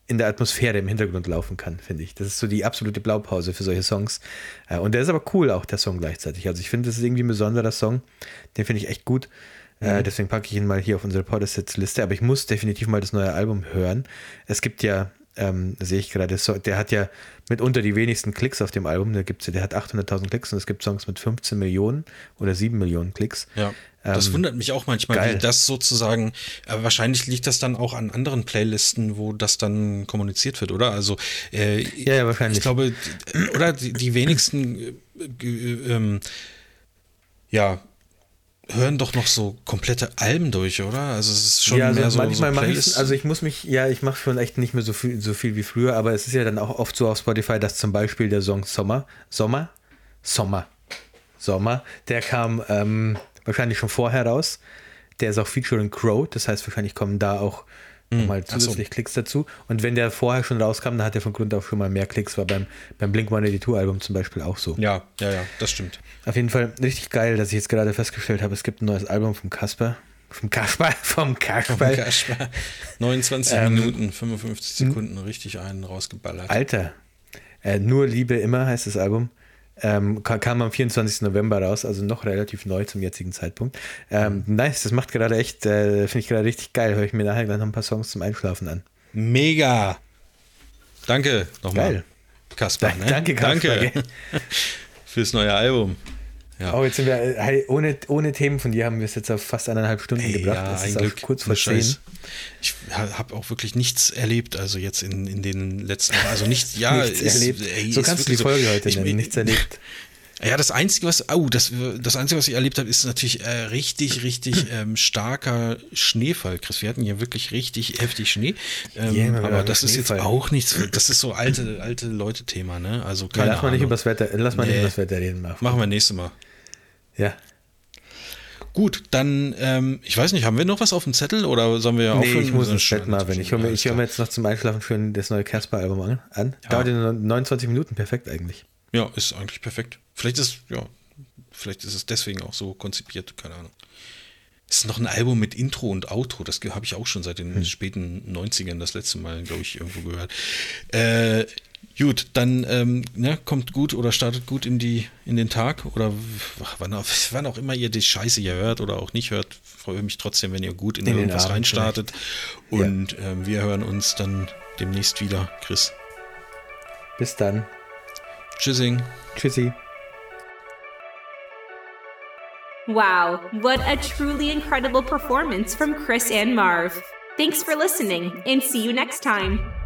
in der Atmosphäre im Hintergrund laufen kann, finde ich. Das ist so die absolute Blaupause für solche Songs. Äh, und der ist aber cool, auch der Song gleichzeitig. Also ich finde, das ist irgendwie ein besonderer Song. Den finde ich echt gut. Äh, mhm. Deswegen packe ich ihn mal hier auf unsere Podcasts-Liste. Aber ich muss definitiv mal das neue Album hören. Es gibt ja ähm, sehe ich gerade. Der hat ja mitunter die wenigsten Klicks auf dem Album. Da gibt's, der hat 800.000 Klicks und es gibt Songs mit 15 Millionen oder 7 Millionen Klicks. Ja. Das ähm, wundert mich auch manchmal, geil. wie das sozusagen, aber wahrscheinlich liegt das dann auch an anderen Playlisten, wo das dann kommuniziert wird, oder? Also, äh, ja, ja, wahrscheinlich. Ich glaube, oder die, die wenigsten, äh, äh, ähm, ja, hören doch noch so komplette Alben durch, oder? Also es ist schon ja, also mehr so manchmal so mache ich also ich muss mich ja, ich mache schon echt nicht mehr so viel so viel wie früher, aber es ist ja dann auch oft so auf Spotify, dass zum Beispiel der Song Sommer, Sommer, Sommer, Sommer, der kam ähm, wahrscheinlich schon vorher raus. Der ist auch featuring Crow, das heißt wahrscheinlich kommen da auch hm, mal zusätzlich so. Klicks dazu. Und wenn der vorher schon rauskam, dann hat er von Grund auf schon mal mehr Klicks. War beim, beim Blink 182 Album zum Beispiel auch so. Ja, ja, ja, das stimmt. Auf jeden Fall richtig geil, dass ich jetzt gerade festgestellt habe, es gibt ein neues Album vom Kasper. Vom Kasper, <laughs> vom Kasper. Vom Kasper. 29 ähm, Minuten, 55 Sekunden, richtig einen rausgeballert. Alter. Äh, Nur Liebe immer heißt das Album. Ähm, kam am 24. November raus, also noch relativ neu zum jetzigen Zeitpunkt. Ähm, nice, das macht gerade echt, äh, finde ich gerade richtig geil. Höre ich mir nachher gleich noch ein paar Songs zum Einschlafen an. Mega! Danke nochmal. Geil. Kaspar. Ne? Danke, Kaspar. Danke <laughs> fürs neue Album. Ja. Oh, jetzt sind wir, hey, ohne, ohne Themen von dir haben wir es jetzt auf fast eineinhalb Stunden hey, gebracht. Ja, das ist Glück, kurz vor zehn. Ich habe auch wirklich nichts erlebt, also jetzt in, in den letzten, also nicht, <laughs> ja, nichts ist, erlebt. Ey, so kannst du die Folge so, heute ich, nennen, nichts erlebt. <laughs> Ja, das Einzige, was, oh, das, das Einzige, was ich erlebt habe, ist natürlich äh, richtig, richtig <laughs> ähm, starker Schneefall, Chris. Wir hatten hier wirklich richtig heftig Schnee. Ähm, yeah, aber das ist jetzt auch nichts, das ist so alte, alte Leute-Thema, ne? Also keine ja, lass mal nicht übers Wetter, lass mal nee. nicht übers Wetter reden. Machen. machen wir nächstes Mal. Ja. Gut, dann, ähm, ich weiß nicht, haben wir noch was auf dem Zettel oder sollen wir nee, aufhören? ich muss ins Bett mal, wenn ich höre mir, hör mir jetzt noch zum Einschlafen schön das neue Casper-Album an. an. Ja. Dauert nur 29 Minuten, perfekt eigentlich. Ja, ist eigentlich perfekt. Vielleicht ist, ja, vielleicht ist es deswegen auch so konzipiert, keine Ahnung. Es ist noch ein Album mit Intro und Outro, das habe ich auch schon seit den hm. späten 90ern das letzte Mal, glaube ich, irgendwo gehört. Äh, gut, dann ähm, ne, kommt gut oder startet gut in, die, in den Tag oder wann auch, wann auch immer ihr die Scheiße hier hört oder auch nicht hört, freue mich trotzdem, wenn ihr gut in, in irgendwas reinstartet. Vielleicht. Und ja. ähm, wir hören uns dann demnächst wieder, Chris. Bis dann. Tschüssing. Tschüssi. Wow, what a truly incredible performance from Chris and Marv. Thanks for listening, and see you next time.